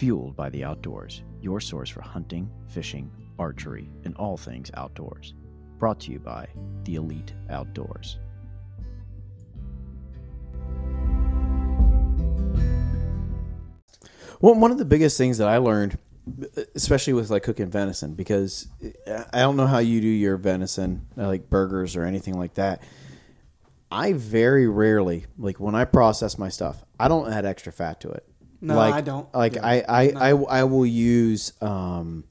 Fueled by the outdoors, your source for hunting, fishing, archery, and all things outdoors. Brought to you by the Elite Outdoors. Well, one of the biggest things that I learned, especially with like cooking venison, because I don't know how you do your venison, like burgers or anything like that. I very rarely, like when I process my stuff, I don't add extra fat to it. No, like, I don't. Like Yeah. I, I, I, I will use, um,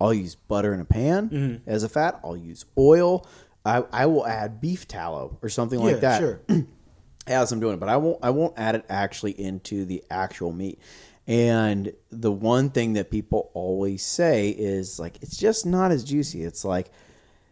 I'll use butter in a pan Mm-hmm. as a fat. I'll use oil. I, I will add beef tallow or something like that sure. as I'm doing it, but I won't I won't add it actually into the actual meat. And the one thing that people always say is like it's just not as juicy. It's like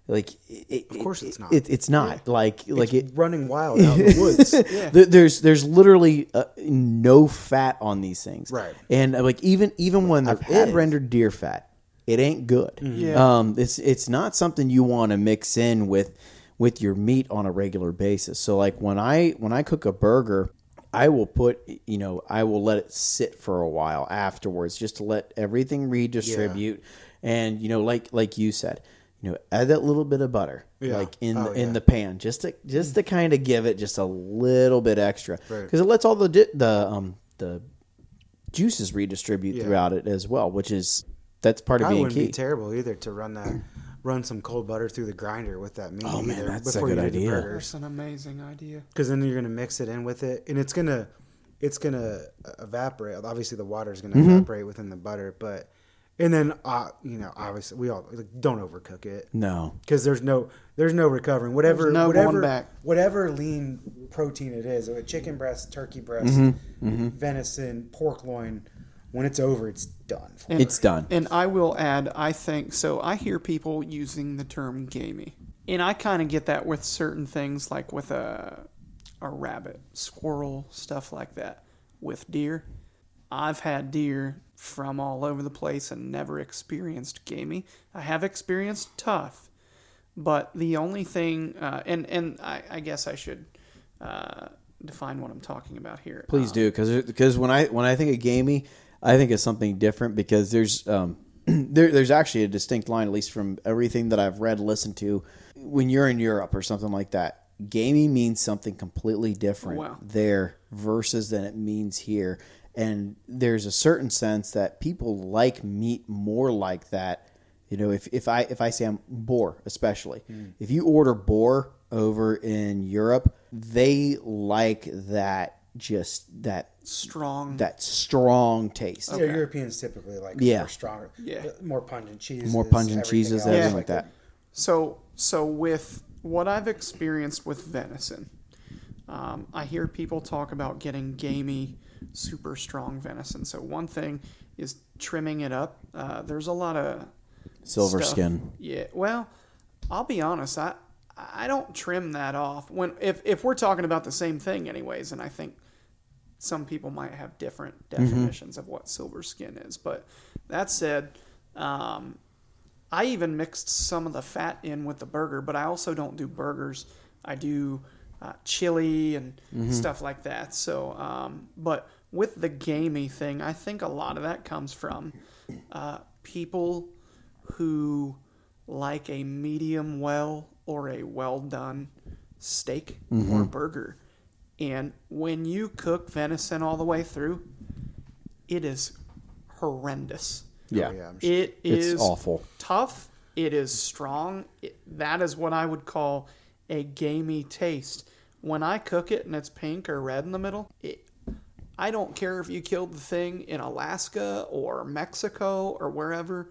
like it, Of course it's not. It, it's not like like it. running wild out in the woods. yeah. There's there's literally uh, no fat on these things, Right. And uh, like even even when they're I've had it. rendered deer fat, it ain't good. Yeah. Um, it's it's not something you want to mix in with with your meat on a regular basis. So like when I when I cook a burger, I will put you know I will let it sit for a while afterwards just to let everything redistribute, and you know like like you said, you know add that little bit of butter Yeah. like in Oh, the, in yeah. the pan just to just to kind of give it just a little bit extra Right. because it lets all the di- the um the juices redistribute Yeah. throughout it as well, which is that's part of Probably being wouldn't key. be terrible either to run that, run some cold butter through the grinder with that meat. Oh, man, either that's a before you good do idea. burgers. That's an amazing idea. because then you're gonna mix it in with it, and it's gonna it's gonna evaporate. Obviously, the water is gonna Mm-hmm. evaporate within the butter, but and then uh, you know, obviously, we all like, don't overcook it no, because there's no there's no recovering. Whatever no going whatever back. whatever lean protein it is, whether chicken breast, turkey breast, Mm-hmm. venison, pork loin. When it's over, it's done. For And- it's done. And I will add, I think so. I hear people using the term gamey, and I kind of get that with certain things, like with a a rabbit, squirrel, stuff like that. With deer, I've had deer from all over the place and never experienced gamey. I have experienced tough, but the only thing, uh, and and I, I guess I should uh, define what I'm talking about here. Please Um, do because because when I when I think of gamey, I think of something different because there's um there, there's actually a distinct line at least from everything that I've read listened to when you're in Europe or something like that. Gamey means something completely different Wow. there versus than it means here, and there's a certain sense that people like meat more like that. You know, if, if I if I say I'm boar, especially if you order boar over in Europe, they like that just that strong. that strong taste. Yeah, Europeans typically like Yeah. more stronger, Yeah. more pungent cheeses, More pungent everything cheeses, else everything Yeah. like that. So, so with what I've experienced with venison, um, I hear people talk about getting gamey, super strong venison. So one thing is trimming it up. Uh, there's a lot of Silver stuff- skin. Yeah. Well, I'll be honest. I I don't trim that off when if if we're talking about the same thing, anyways. And I think some people might have different definitions of what silver skin is. But that said, um, I even mixed some of the fat in with the burger, but I also don't do burgers. I do uh, chili and stuff like that. So, um, but with the gamey thing, I think a lot of that comes from uh, people who like a medium well or a well done steak or burger. And when you cook venison all the way through, it is horrendous. Yeah. yeah, sure. It It's awful. tough. It is strong. It, that is what I would call a gamey taste. When I cook it and it's pink or red in the middle, it, I don't care if you killed the thing in Alaska or Mexico or wherever.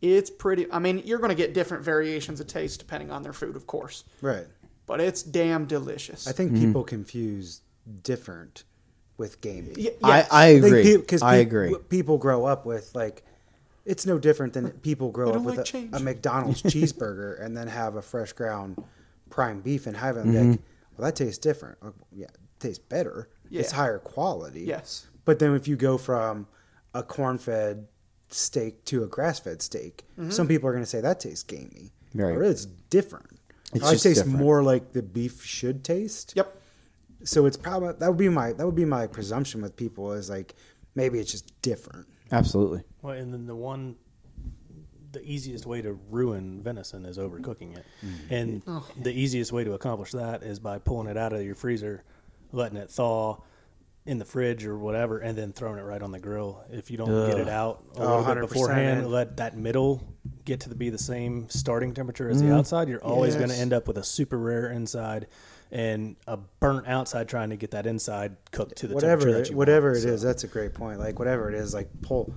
It's pretty. I mean, you're going to get different variations of taste depending on their food, of course, right. but it's damn delicious. I think Mm-hmm. people confuse different with gaming. Y- I, yes. I agree. Because I agree. People grow up with like, it's no different than people grow up with like a, a McDonald's cheeseburger and then have a fresh ground prime beef and have it Mm-hmm. like, well, that tastes different. Like, yeah, it tastes better. It's higher quality. Yes. But then if you go from a corn-fed steak to a grass-fed steak, Mm-hmm. some people are going to say that tastes gamey. Right. Or it's different. It tastes different. more like the beef should taste Yep. so it's probably that would be my that would be my presumption with people is like maybe it's just different Absolutely. Well, and then the one, the easiest way to ruin venison is overcooking it, mm. and oh. the easiest way to accomplish that is by pulling it out of your freezer, letting it thaw in the fridge or whatever, and then throwing it right on the grill. If you don't get it out a Oh, little bit oh, beforehand, man. let that middle get to be the same starting temperature as the mm. outside. You're always going to end up with a super rare inside. And a burnt outside trying to get that inside cooked to the whatever temperature that you whatever want. it is So- that's a great point like whatever it is like pull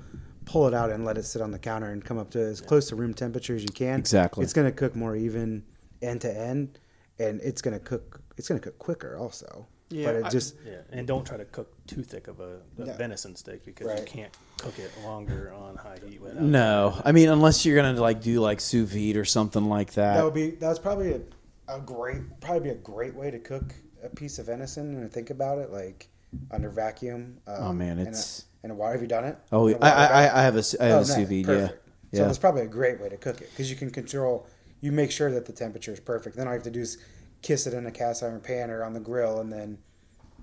pull it out and let it sit on the counter and come up to as close to room temperature as you can Exactly. it's going to cook more even end to end and it's going to cook it's going to cook quicker also Yeah, but it I- just Yeah, and don't try to cook too thick of a, a No. venison steak because you can't cook it longer on high heat without. No, I mean unless you're gonna like do like sous vide or something like that. that would be that's probably a, a great probably be a great way to cook a piece of venison and think about it like under vacuum um, Oh, man, in a- it's- in a water have you done it oh, I, I. I have a I have Oh, a sous vide. Yeah, Perfect. So yeah. that's probably a great way to cook it because you can control. You make sure that the temperature is perfect. Then all you have to do is kiss it in a cast iron pan or on the grill, and then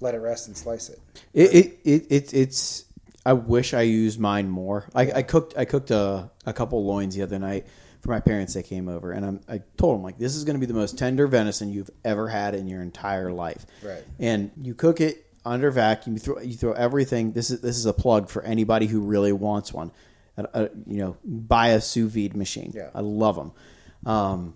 let it rest and slice it. It, it, it, it it's. I wish I used mine more. I, I cooked I cooked a, a couple loins the other night for my parents. They came over and I'm, I told them like this is going to be the most tender venison you've ever had in your entire life. Right. And you cook it under vacuum. You throw you throw everything. This is this is a plug for anybody who really wants one. Uh, uh, you know, buy a sous vide machine. Yeah. I love them. Um,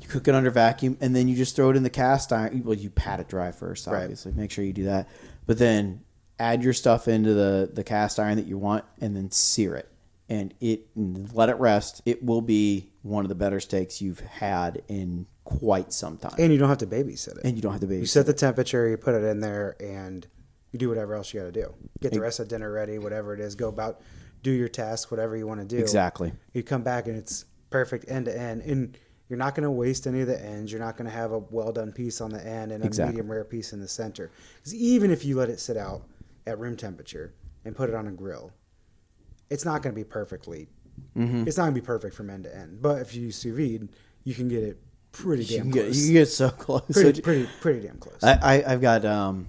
you cook it under vacuum, and then you just throw it in the cast iron. Well, you pat it dry first, Right. obviously. Make sure you do that. But then add your stuff into the the cast iron that you want, and then sear it, and it and let it rest. It will be one of the better steaks you've had in quite some time, And you don't have to babysit it. and you don't have to babysit. you set the temperature, you put it in there, and you do whatever else you got to do. Get the rest of dinner ready, whatever it is. Go about, do your task, whatever you want to do. Exactly. You come back and it's perfect end to end, and you're not going to waste any of the ends. You're not going to have a well done piece on the end and a Exactly. medium rare piece in the center. 'Cause even if you let it sit out at room temperature and put it on a grill, it's not going to be perfectly. Mm-hmm. It's not going to be perfect from end to end. But if you use sous vide, you can get it pretty You damn get, close. you get so close. pretty, So- pretty, pretty damn close. I, I I've got um,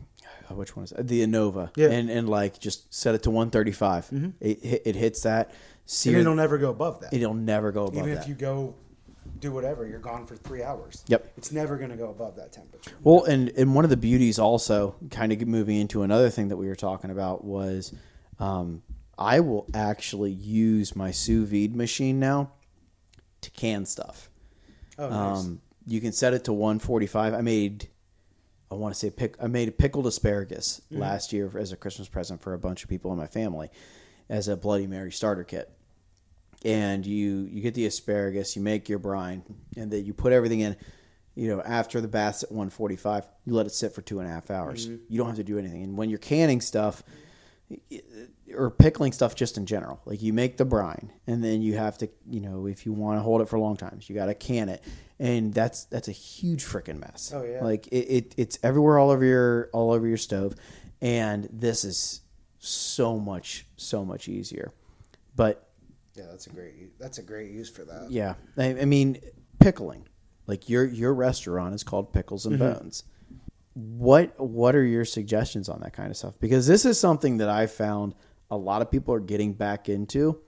which one is it? the Anova, Yeah. and and like just set it to 135. It hit- it hits that. and it'll never go above that. it'll never go above Even that. if you go do whatever, you're gone for three hours. Yep. It's never going to go above that temperature. Well, and and one of the beauties also, kind of moving into another thing that we were talking about was, um, I will actually use my sous vide machine now to can stuff. Oh, nice. Um, you can set it to 145. I made, I want to say pick. I made a pickled asparagus Mm. last year as a Christmas present for a bunch of people in my family, as a Bloody Mary starter kit. And you you get the asparagus, you make your brine, and then you put everything in. You know, after the bath's at 145, you let it sit for two and a half hours. Mm-hmm. You don't have to do anything. And when you're canning stuff, or pickling stuff just in general. Like you make the brine and then you have to, you know, if you want to hold it for long times, you got to can it. And that's that's a huge freaking mess. Oh, yeah. Like it, it it's everywhere all over your all over your stove and this is so much so much easier. But yeah, that's a great. That's a great use for that. yeah, I, I mean pickling. Like your your restaurant is called Pickles and mm-hmm. Bones. What what are your suggestions on that kind of stuff? Because this is something that I found a lot of people are getting back into,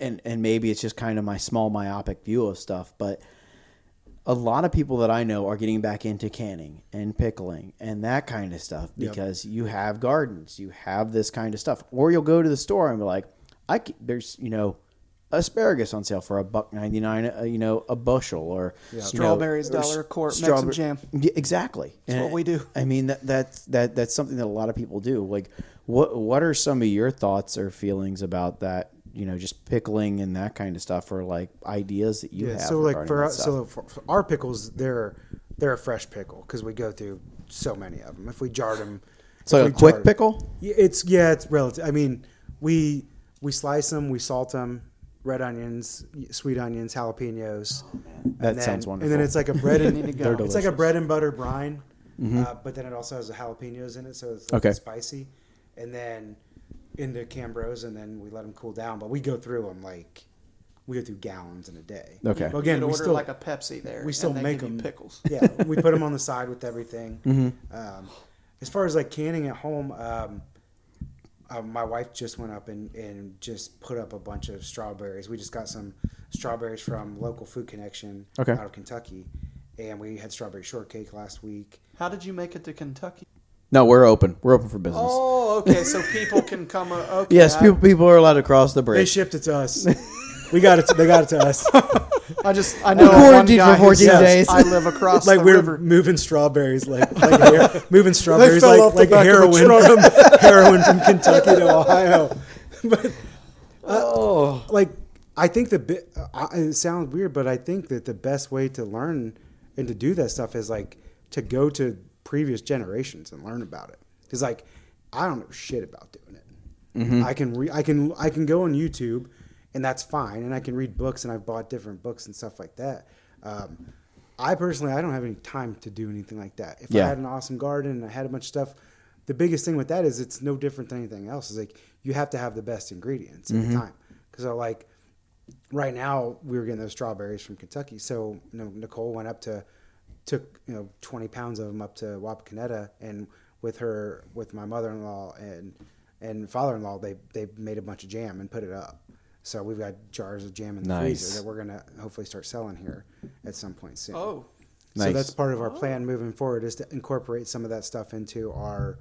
and and maybe it's just kind of my small myopic view of stuff, but a lot of people that I know are getting back into canning and pickling and that kind of stuff because you have gardens, you have this kind of stuff, or you'll go to the store and be like, I c- there's you know asparagus on sale for a buck ninety nine, uh, you know a bushel or Strawberries, or dollar a quart, some jam. Yeah, exactly. That's what we do. I mean that that's that that's something that a lot of people do. Like, what what are some of your thoughts or feelings about that? You know, just pickling and that kind of stuff, or like ideas that you Yeah. have. So like for stuff? so for, our pickles, they're they're a fresh pickle because we go through so many of them. If we jarred them, So a quick pickle. It's yeah, it's relative. I mean, we we slice them, we salt them, red onions, sweet onions, jalapenos. That then, sounds wonderful. And then it's like a bread and it's like a bread and butter brine, uh, but then it also has the jalapenos in it, so it's like Okay. spicy. And then into Cambros, and then we let them cool down. But we go through them like we go through gallons in a day. Okay. Well, again, we order still like a Pepsi there. we still and make them pickles. yeah, we put them on the side with everything. Mm-hmm. Um, as far as like canning at home, um, uh, my wife just went up and, and just put up a bunch of strawberries. We just got some strawberries from local food connection Okay. out of Kentucky, and we had strawberry shortcake last week. How did you make it to Kentucky? No, we're open. We're open for business. Oh, okay. So people can come. Uh, okay. yes, I- people people are allowed to cross the bridge. They bridge. shipped it to us. we got it. To, they got it to us. I just I know one quarantined guy for who 14 says, days. I live across like the we're river. moving strawberries, like, like her- moving strawberries, fell like, the like back of a heroin from heroin from Kentucky to Ohio. But oh, like I think the bit uh, it sounds weird, but I think that the best way to learn and to do that stuff is like to go to previous generations and learn about it. Because like I don't know shit about doing it. Mm-hmm. I can re- I can I can go on YouTube, and that's fine, and I can read books, and I've bought different books and stuff like that. Um, I personally I don't have any time to do anything like that. If Yeah. I had an awesome garden and I had a bunch of stuff, the biggest thing with that is it's no different than anything else. Is like you have to have the best ingredients at the mm-hmm. time. Because uh, like right now we were getting those strawberries from Kentucky. So you know, Nicole went up to took you know 20 pounds of them up to Wapakoneta and with her with my mother-in-law and and father-in-law they they made a bunch of jam and put it up. So we've got jars of jam in the Nice. freezer that we're gonna hopefully start selling here at some point soon. Oh, nice. So that's part of our oh. plan moving forward is to incorporate some of that stuff into our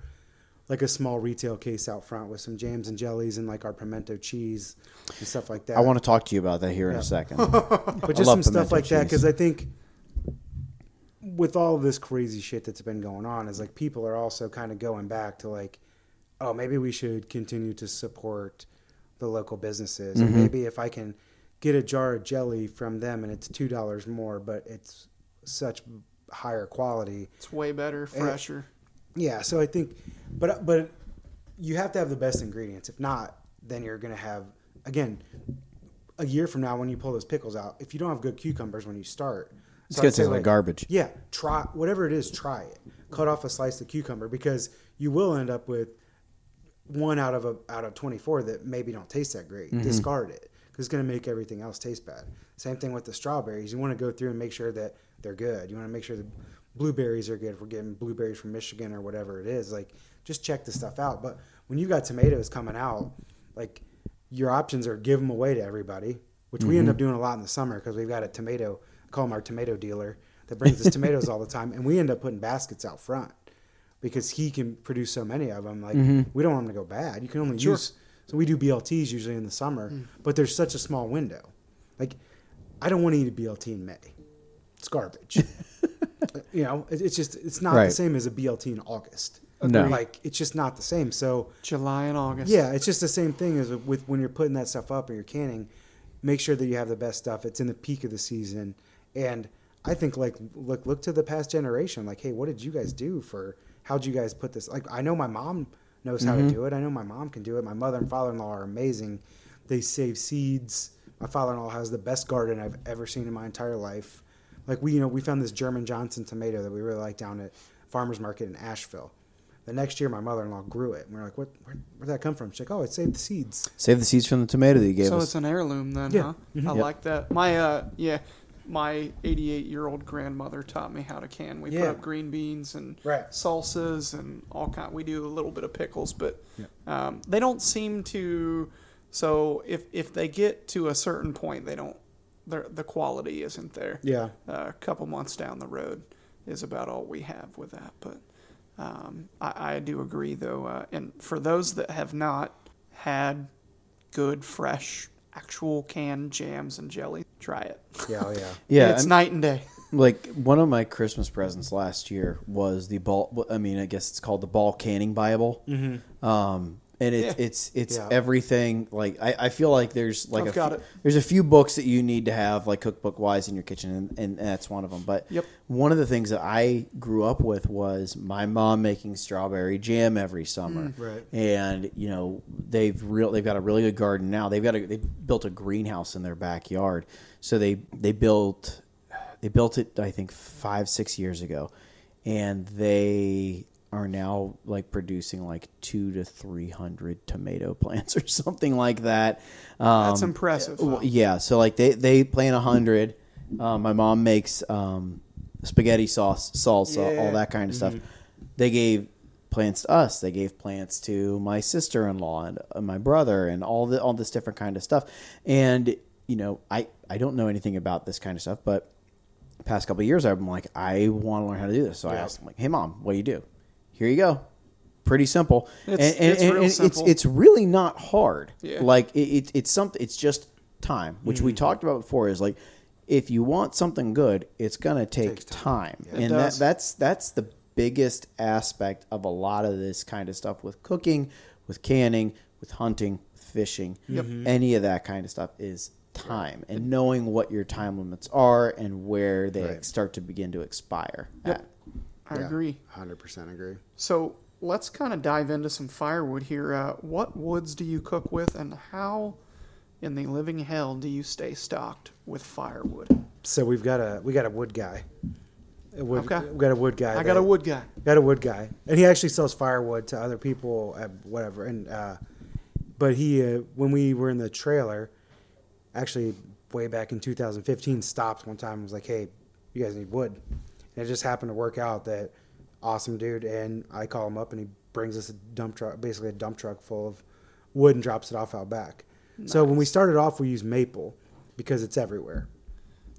like a small retail case out front with some jams and jellies and like our pimento cheese and stuff like that. I want to talk to you about that here in a second. but just some stuff pimento like that because I think with all of this crazy shit that's been going on is like people are also kind of going back to like, oh, maybe we should continue to support the local businesses. Mm-hmm. And maybe if I can get a jar of jelly from them and it's two dollars more, but it's such higher quality. it's way better, fresher. Yeah, so I think, but but you have to have the best ingredients. If not, then you're gonna have again a year from now when you pull those pickles out. If you don't have good cucumbers when you start, It's gonna taste like garbage. Yeah, try whatever it is. Try it. Cut off a slice of cucumber because you will end up with one out of a out of 24 that maybe don't taste that great. Mm-hmm. Discard it because it's going to make everything else taste bad. Same thing with the strawberries. You want to go through and make sure that they're good. You want to make sure the blueberries are good. If we're getting blueberries from Michigan or whatever it is, like just check the stuff out. But when you've got tomatoes coming out, like your options are give them away to everybody, which we Mm-hmm. end up doing a lot in the summer because we've got a tomato. I call him our tomato dealer that brings us tomatoes all the time, and we end up putting baskets out front because he can produce so many of them. Like Mm-hmm. we don't want them to go bad. You can only use so we do BLTs usually in the summer, Mm. but there's such a small window. Like I don't want to eat a BLT in May. It's garbage. you know, it, it's just it's not Right. the same as a BLT in August. No. like it's just not the same. So July and August. yeah, it's just the same thing as with when you're putting that stuff up and you're canning. Make sure that you have the best stuff. It's in the peak of the season, and I think like look look to the past generation. Like, hey, what did you guys do for? How'd you guys put this? Like, I know my mom knows how to do it. I know my mom can do it. My mother and father-in-law are amazing. They save seeds. My father-in-law has the best garden I've ever seen in my entire life. Like we, you know, we found this German Johnson tomato that we really like down at farmers market in Asheville. The next year, my mother-in-law grew it, and we are like, "What? Where, where'd that come from?" She's like, "Oh, it saved the seeds." Save the seeds from the tomato that you gave So us. So it's an heirloom then, Yeah. huh? Mhm. I Yep. like that. My uh yeah, my 88 year old grandmother taught me how to can. We put up green beans and Right. salsas and all kind. We do a little bit of pickles, but Yep. um, they don't seem to. So if if they get to a certain point, they don't. The the quality isn't there. Yeah, Uh, a couple months down the road is about all we have with that. But um, I, I do agree, though. Uh, and for those that have not had good, fresh, actual canned jams and jelly, try it. yeah, oh, yeah. yeah, it's I'm- night and day. like one of my Christmas presents last year was the ball. I mean, I guess it's called the Ball Canning Bible. Mm-hmm. Um, and it, Yeah. it's it's Yeah. everything. Like I, I feel like there's like I've a few- there's a few books that you need to have like cookbook wise in your kitchen, and, and that's one of them. But Yep. one of the things that I grew up with was my mom making strawberry jam every summer. Mm. Right. And you know they've real they've got a really good garden now. They've got a they built a greenhouse in their backyard. So they they built they built it I think five six years ago, and they are now like producing like two to three hundred tomato plants or something like that. Um, That's impressive. Yeah, so like they they plant a hundred. Um, my mom makes um, spaghetti sauce, salsa, all that kind of stuff. They gave plants to us. They gave plants to my sister in law and uh, my brother and all the all this different kind of stuff. And you know, I I don't know anything about this kind of stuff, but past couple of years, I've been like, I want to learn how to do this. So I asked him, like, Hey, mom, what do you do? Here you go. Pretty simple. It's- and, and, it's and it's, simple. it's really not hard. Yeah. Like it, it, it's something. It's just time, which Mm-hmm. we talked about before. Is like if you want something good, it's gonna take time, time. and that that's that's the biggest aspect of a lot of this kind of stuff with cooking, with canning, with hunting, with fishing, any of that kind of stuff is time and knowing what your time limits are and where they Right. start to begin to expire. Yep. I Yeah. agree. Hundred percent agree. So let's kind of dive into some firewood here. Uh, what woods do you cook with, and how in the living hell do you stay stocked with firewood? So we've got a we got a wood guy. A wood, Okay. We got a wood guy. I got a wood guy. got a wood guy, and he actually sells firewood to other people at whatever. And uh, but he, uh, when we were in the trailer, actually way back in 2015, stopped one time and was like, "Hey, you guys need wood." And it just happened to work out that awesome dude, and I call him up, and he brings us a dump truck, basically a dump truck full of wood, and drops it off out back. So when we started off, we used maple because it's everywhere.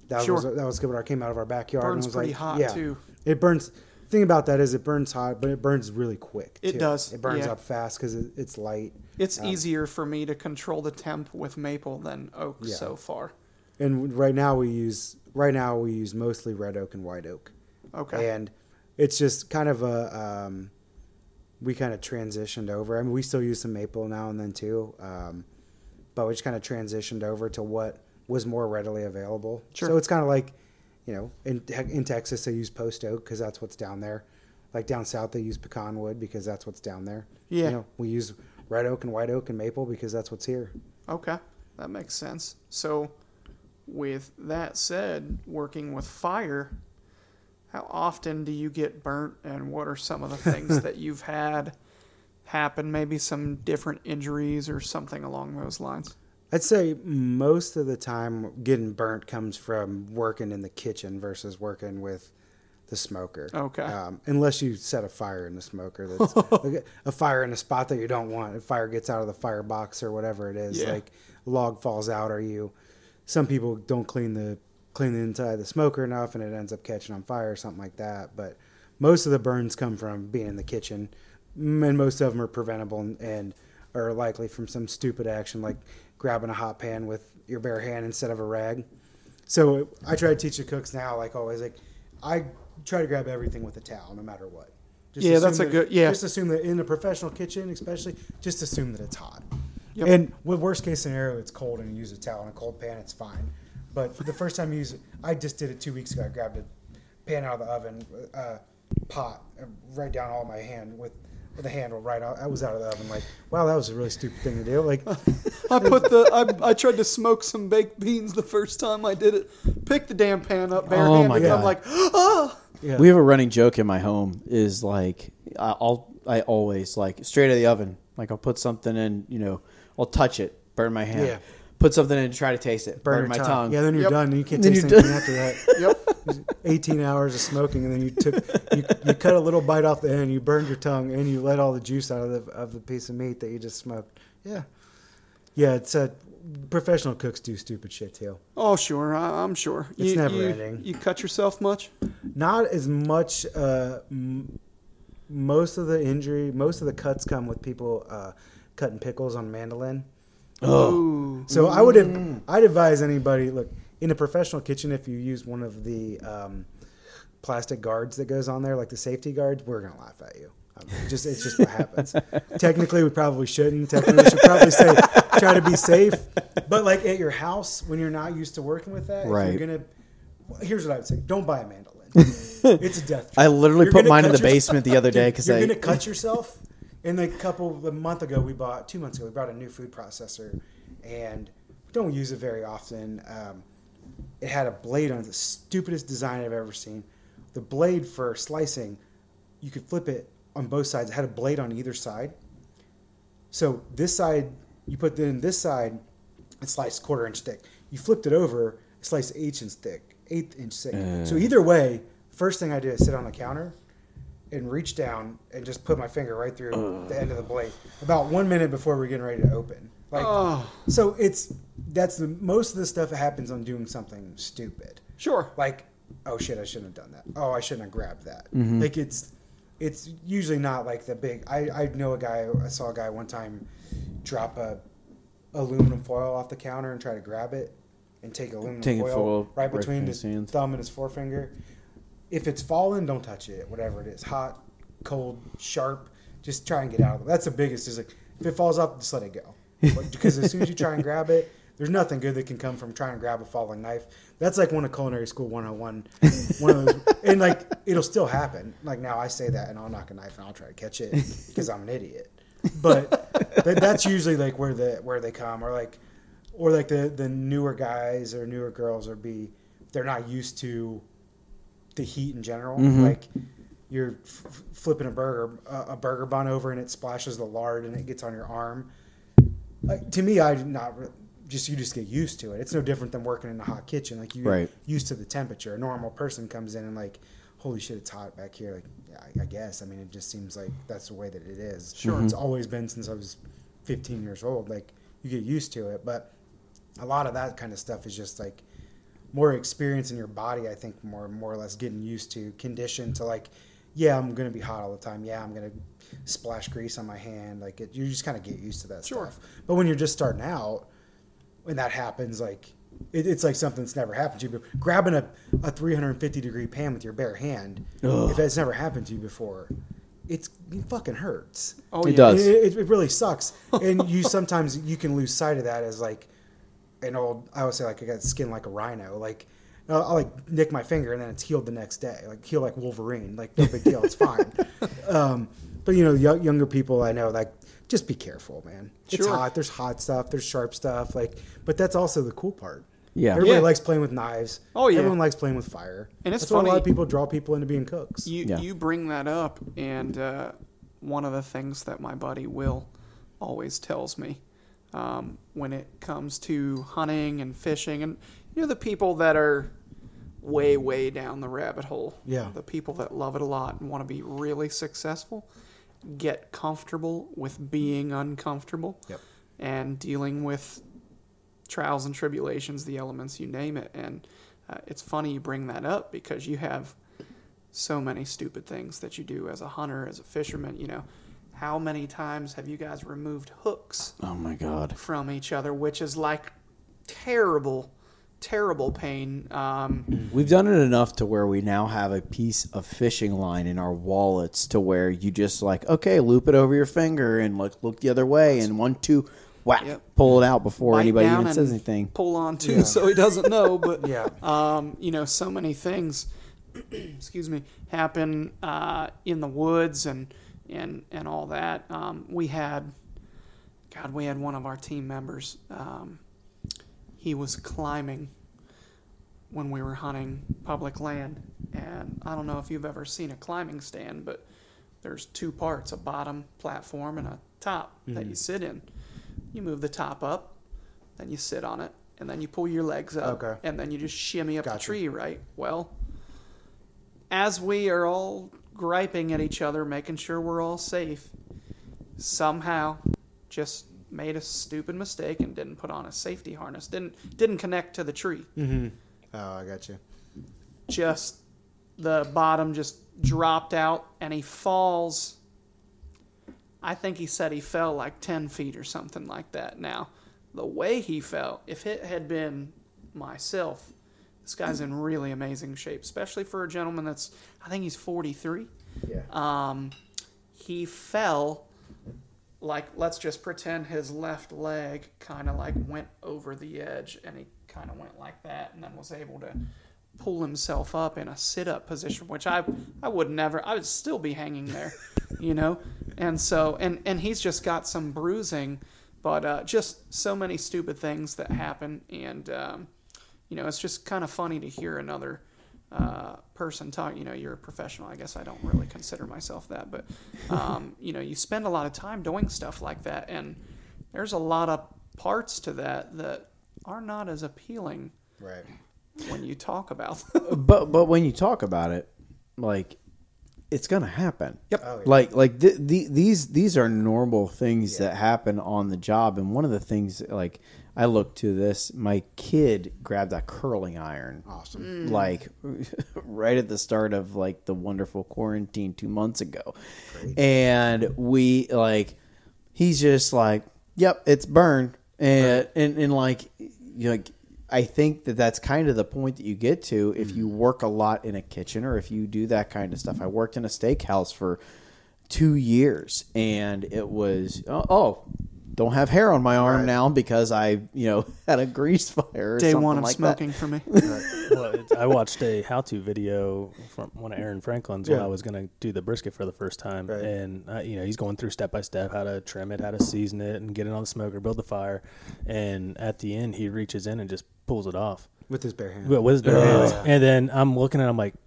That Sure. was that was good when I came out of our backyard. and Burns was pretty like, hot, yeah. too. It burns. The thing about that is it burns hot, but it burns really quick. It too. does, It burns yeah. up fast because it, it's light. It's Um, easier for me to control the temp with maple than oak Yeah. so far. And right now we use right now we use mostly red oak and white oak, Okay. and it's just kind of a um, we kind of transitioned over. I mean, we still use some maple now and then too, um, but we just kind of transitioned over to what was more readily available. Sure. So it's kind of like, you know, in in Texas they use post oak because that's what's down there. Like down south they use pecan wood because that's what's down there. Yeah. You know, we use red oak and white oak and maple because that's what's here. Okay, that makes sense. So, with that said, working with fire, how often do you get burnt, and what are some of the things that you've had happen? Maybe some different injuries or something along those lines. I'd say most of the time getting burnt comes from working in the kitchen versus working with the smoker. Okay. Um, unless you set a fire in the smoker, that's a fire in a spot that you don't want. If fire gets out of the firebox or whatever it is, Yeah. like log falls out, or you. Some people don't clean the clean the inside of the smoker enough, and it ends up catching on fire or something like that. But most of the burns come from being in the kitchen, and most of them are preventable and, and are likely from some stupid action like grabbing a hot pan with your bare hand instead of a rag. So I try to teach the cooks now, like always, like I try to grab everything with a towel, no matter what. Just Yeah, assume that's a that- good- yeah. Just assume that in a professional kitchen, especially, just assume that it's hot. Yep. And with worst case scenario, it's cold and you use a towel in a cold pan, it's fine. But for the first time you use it, I just did it two weeks ago. I grabbed a pan out of the oven, uh, pot, uh, right down all my hand with, with the handle right out. I was out of the oven. Like, wow, that was a really stupid thing to do. Like, I put the I, I tried to smoke some baked beans the first time I did it. Pick the damn pan up barehanded. Oh my I'm like, ah. yeah. We have a running joke in my home is like I- I'll I always like straight out of the oven. Like I'll put something in, you know, I'll touch it, burn my hand. Yeah. Put something in, try to taste it, burn, your my tongue. Yeah, then you're Yep. done. You can't Then taste you're anything after that. Yep. 18 hours of smoking, and then you took you, you cut a little bite off the end, you burned your tongue, and you let all the juice out of the of the piece of meat that you just smoked. Yeah, yeah. It's a professional cooks do stupid shit too. Oh sure, I, I'm sure. It's you, never you, ending. You cut yourself much? Not as much. Uh, m- most of the injury, most of the cuts come with people uh, cutting pickles on mandolin. Oh. So I would have, I'd advise anybody look in a professional kitchen if you use one of the um, plastic guards that goes on there, like the safety guards, we're gonna laugh at you. It just it's just what happens. Technically, we probably shouldn't. Technically, we should probably say try to be safe. But like at your house, when you're not used to working with that, if Right. you're gonna. Here's what I would say: Don't buy a mandolin. it's a death. I literally You're put mine in the yourself- basement the other day because you're I gonna cut yourself. And a couple a month ago, we bought two months ago. We bought a new food processor, and don't use it very often. Um, it had a blade on it, the stupidest design I've ever seen. The blade for slicing, you could flip it on both sides. It had a blade on either side. So this side, you put in this side, it sliced quarter inch thick. You flipped it over, it sliced eighth inch thick, eighth inch thick. So either way, first thing I did is sit on the counter, and reach down and just put my finger right through the end of the blade about one minute before we're getting ready to open. Like, Oh. so it's that's the most of the stuff that happens on doing something stupid. Sure. Like, oh shit, I shouldn't have done that. Oh, I shouldn't have grabbed that. Mm-hmm. Like it's it's usually not like the big. I I know a guy. I saw a guy one time drop a aluminum foil off the counter and try to grab it and take aluminum Take foil, foil right between between his his thumb and his forefinger. If it's fallen, don't touch it. Whatever it is, hot, cold, sharp, just try and get out of it. That's the biggest. Is like if it falls off, just let it go. Because as soon as you try and grab it, there's nothing good that can come from trying to grab a falling knife. That's like one of culinary school 101. One of those, and like it'll still happen. Like now I say that and I'll knock a knife and I'll try to catch it because I'm an idiot. But that, that's usually like where the where they come or like or like the the newer guys or newer girls or be they're not used to the heat in general. Mm-hmm. Like you're f- flipping a burger a, a burger bun over and it splashes the lard and it gets on your arm. Like to me, I not just you just get used to it. It's no different than working in a hot kitchen. Like you get Right. used to the temperature. A normal person comes in and like, holy shit, it's hot back here. Like, yeah, I, I guess. I mean, it just seems like that's the way that it is. Sure, mm-hmm. it's always been since I was 15 years old. Like you get used to it, but a lot of that kind of stuff is just like more experience in your body. I think more more or less getting used to conditioned to like, yeah, I'm gonna be hot all the time. Yeah, I'm gonna splash grease on my hand. Like it, you just kind of get used to that Sure. stuff. But when you're just starting out, when that happens, like it, it's like something that's never happened to you. But grabbing a, a 350 degree pan with your bare hand, if it's never happened to you before, it's it fucking hurts. Oh, It yeah. does. It, it, it really sucks, and you sometimes you can lose sight of that as like an old. I would say like I got skin like a rhino. Like I'll, I'll like nick my finger and then it's healed the next day. Like heal like Wolverine. Like no big deal. It's fine. um, but you know, yo- younger people I know like just be careful, man. It's hot. There's hot stuff. There's sharp stuff. Like, but that's also the cool part. Yeah. Everybody Yeah. likes playing with knives. Oh, yeah. Everyone likes playing with fire. And it's that's why a lot of people draw people into being cooks. You Yeah. you bring that up, and uh, one of the things that my buddy Will always tells me um, when it comes to hunting and fishing, and you know the people that are way way down the rabbit hole, Yeah. the people that love it a lot and want to be really successful, get comfortable with being uncomfortable, Yep. and dealing with trials and tribulations, the elements, you name it. And uh, it's funny you bring that up because you have so many stupid things that you do as a hunter, as a fisherman. You know, how many times have you guys removed hooks Oh my god. from each other, which is like terrible, terrible pain. Um, We've done it enough to where we now have a piece of fishing line in our wallets to where you just like, okay, loop it over your finger and look look the other way and one, two, whack, Yep. pull it out before bite anybody even says anything. Pull on too, so he doesn't know. But Yeah. um, you know, so many things, excuse me, happen uh, in the woods and and and all that. Um, we had, God, we had one of our team members. Um, he was climbing when we were hunting public land, and I don't know if you've ever seen a climbing stand, but there's two parts: a bottom platform and a top that you sit in. You move the top up, then you sit on it, and then you pull your legs up, Okay. and then you just shimmy up the tree, right? Well, as we are all griping at each other, making sure we're all safe, somehow just made a stupid mistake and didn't put on a safety harness. Didn't didn't connect to the tree. Mm-hmm. Oh, I got you. Just the bottom just dropped out and he falls. I think he said he fell like 10 feet or something like that. Now, the way he fell, if it had been myself, this guy's in really amazing shape, especially for a gentleman that's, I think he's 43. Yeah. Um, he fell like let's just pretend his left leg kind of like went over the edge and he kind of went like that and then was able to pull himself up in a sit-up position which i i would never i would still be hanging there you know and so and and he's just got some bruising but uh, just so many stupid things that happen and um, you know it's just kind of funny to hear another uh, person talk. You know, you're a professional. I guess I don't really consider myself that, but um, you know, you spend a lot of time doing stuff like that, and there's a lot of parts to that that are not as appealing Right. when you talk about. But but when you talk about it, like it's gonna happen. Yep. Oh, yeah. Like like th- the, these these are normal things that happen on the job, and one of the things like I look to this, my kid grabbed a curling iron, Awesome. Mm. like right at the start of like the wonderful quarantine two months ago, and we like he's just like, yep, it's burned, and and and like you like. I think that that's kind of the point that you get to if you mm-hmm. work a lot in a kitchen or if you do that kind of stuff. I worked in a steakhouse for two years, and it was oh, oh don't have hair on my arm now because I you know had a grease fire. Or Day something one of like that. smoking for me. well, it's, I watched a how-to video from one of Aaron Franklin's when I was going to do the brisket for the first time, Right. and uh, you know he's going through step by step how to trim it, how to season it, and get it on the smoker, build the fire, and at the end he reaches in and just pulls it off. With his bare hand. Well, with his bare hands. And then I'm looking at, it, I'm like, "Yeah,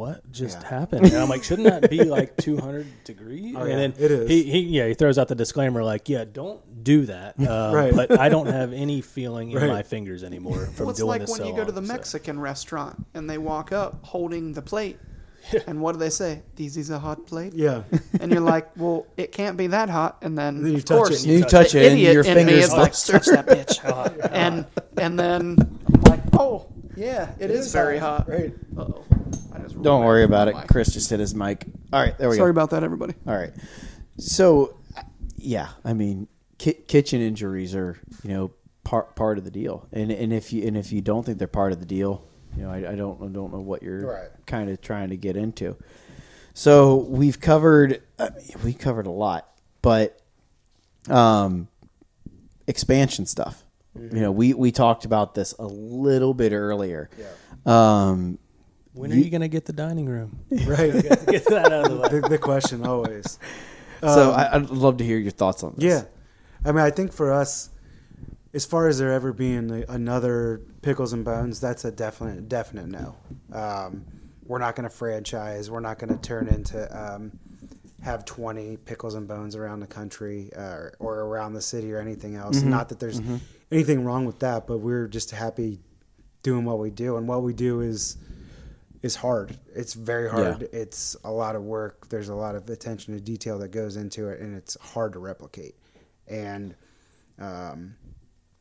what just Yeah. happened? And I'm like, shouldn't that be like 200 degrees? Oh, and yeah, then it is. He, he, yeah, he throws out the disclaimer like, yeah, don't do that. Um, Right. But I don't have any feeling in Right. my fingers anymore from Well, it's doing like this when so you go to long, the so. Mexican restaurant and they walk up holding the plate. And what do they say? This is a hot plate. Yeah. And you're like, well, it can't be that hot. And then, then you of touch course, it. You touch the it and idiot your in me fingers is like, search that bitch. and and then I'm like, oh yeah, it is, very hot. Right. Uh-oh. I Don't worry about it. mic. Chris just hit his mic. All right, there we go. Sorry about that, everybody. All right. So, yeah, I mean, ki- kitchen injuries are you know part part of the deal, and and if you and if you don't think they're part of the deal, you know, I, I don't I don't know what you're Right. kind of trying to get into. So we've covered uh, we covered a lot, but um, expansion stuff. You know, we we talked about this a little bit earlier. Um, When are you going to get the dining room? Right. get that out of the way. the, the question always. so Um, I, I'd love to hear your thoughts on this. Yeah, I mean, I think for us, as far as there ever being another pickles and bones, that's a definite definite no. Um, we're not going to franchise. We're not going to turn into um, have twenty pickles and bones around the country uh, or around the city or anything else. Not that there's anything wrong with that, but we're just happy doing what we do, and what we do is is hard. It's very hard. It's a lot of work. There's a lot of attention to detail that goes into it, and it's hard to replicate. And um,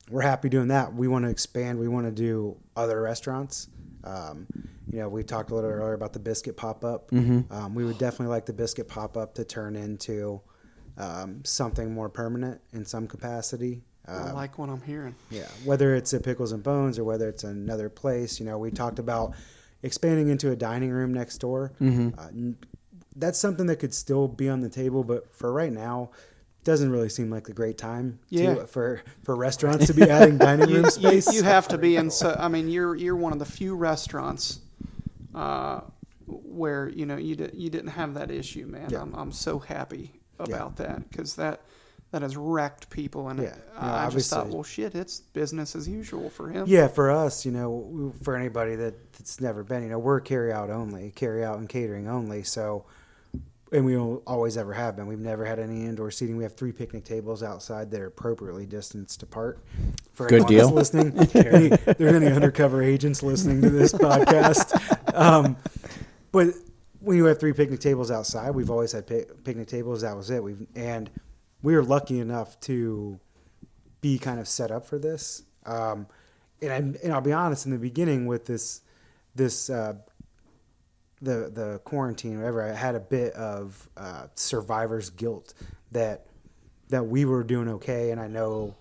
we're happy doing that. We want to expand. We want to do other restaurants. Um, you know, we talked a little earlier about the biscuit pop up. Um, we would definitely like the biscuit pop up to turn into um, something more permanent in some capacity. I Um, like what I'm hearing. yeah, whether it's at Pickles and Bones or whether it's another place, you know, we talked about expanding into a dining room next door. Uh, that's something that could still be on the table, but for right now, doesn't really seem like a great time Yeah. to, for for restaurants to be adding dining You, room you, space. you have to be in. So, I mean, you're you're one of the few restaurants uh, where you know you di- you didn't have that issue, man. Yeah. I'm I'm so happy about that because that that has wrecked people, and Yeah. it, No, I just thought, well, shit, it's business as usual for him. Yeah, for us, you know, for anybody that, that's never been, you know, we're carry out only, carry out and catering only. So, and we will always ever have been. We've never had any indoor seating. We have three picnic tables outside that are appropriately distanced apart. For Good anyone that's deal. Listening, any, there's any undercover agents listening to this podcast. Um, but when you have three picnic tables outside, we've always had pic- picnic tables. That was it. We've and we were lucky enough to be kind of set up for this. Um, and, I'm, and I'll be honest, in the beginning with this, this uh, the the quarantine, whatever, I had a bit of uh, survivor's guilt that that we were doing okay, and I know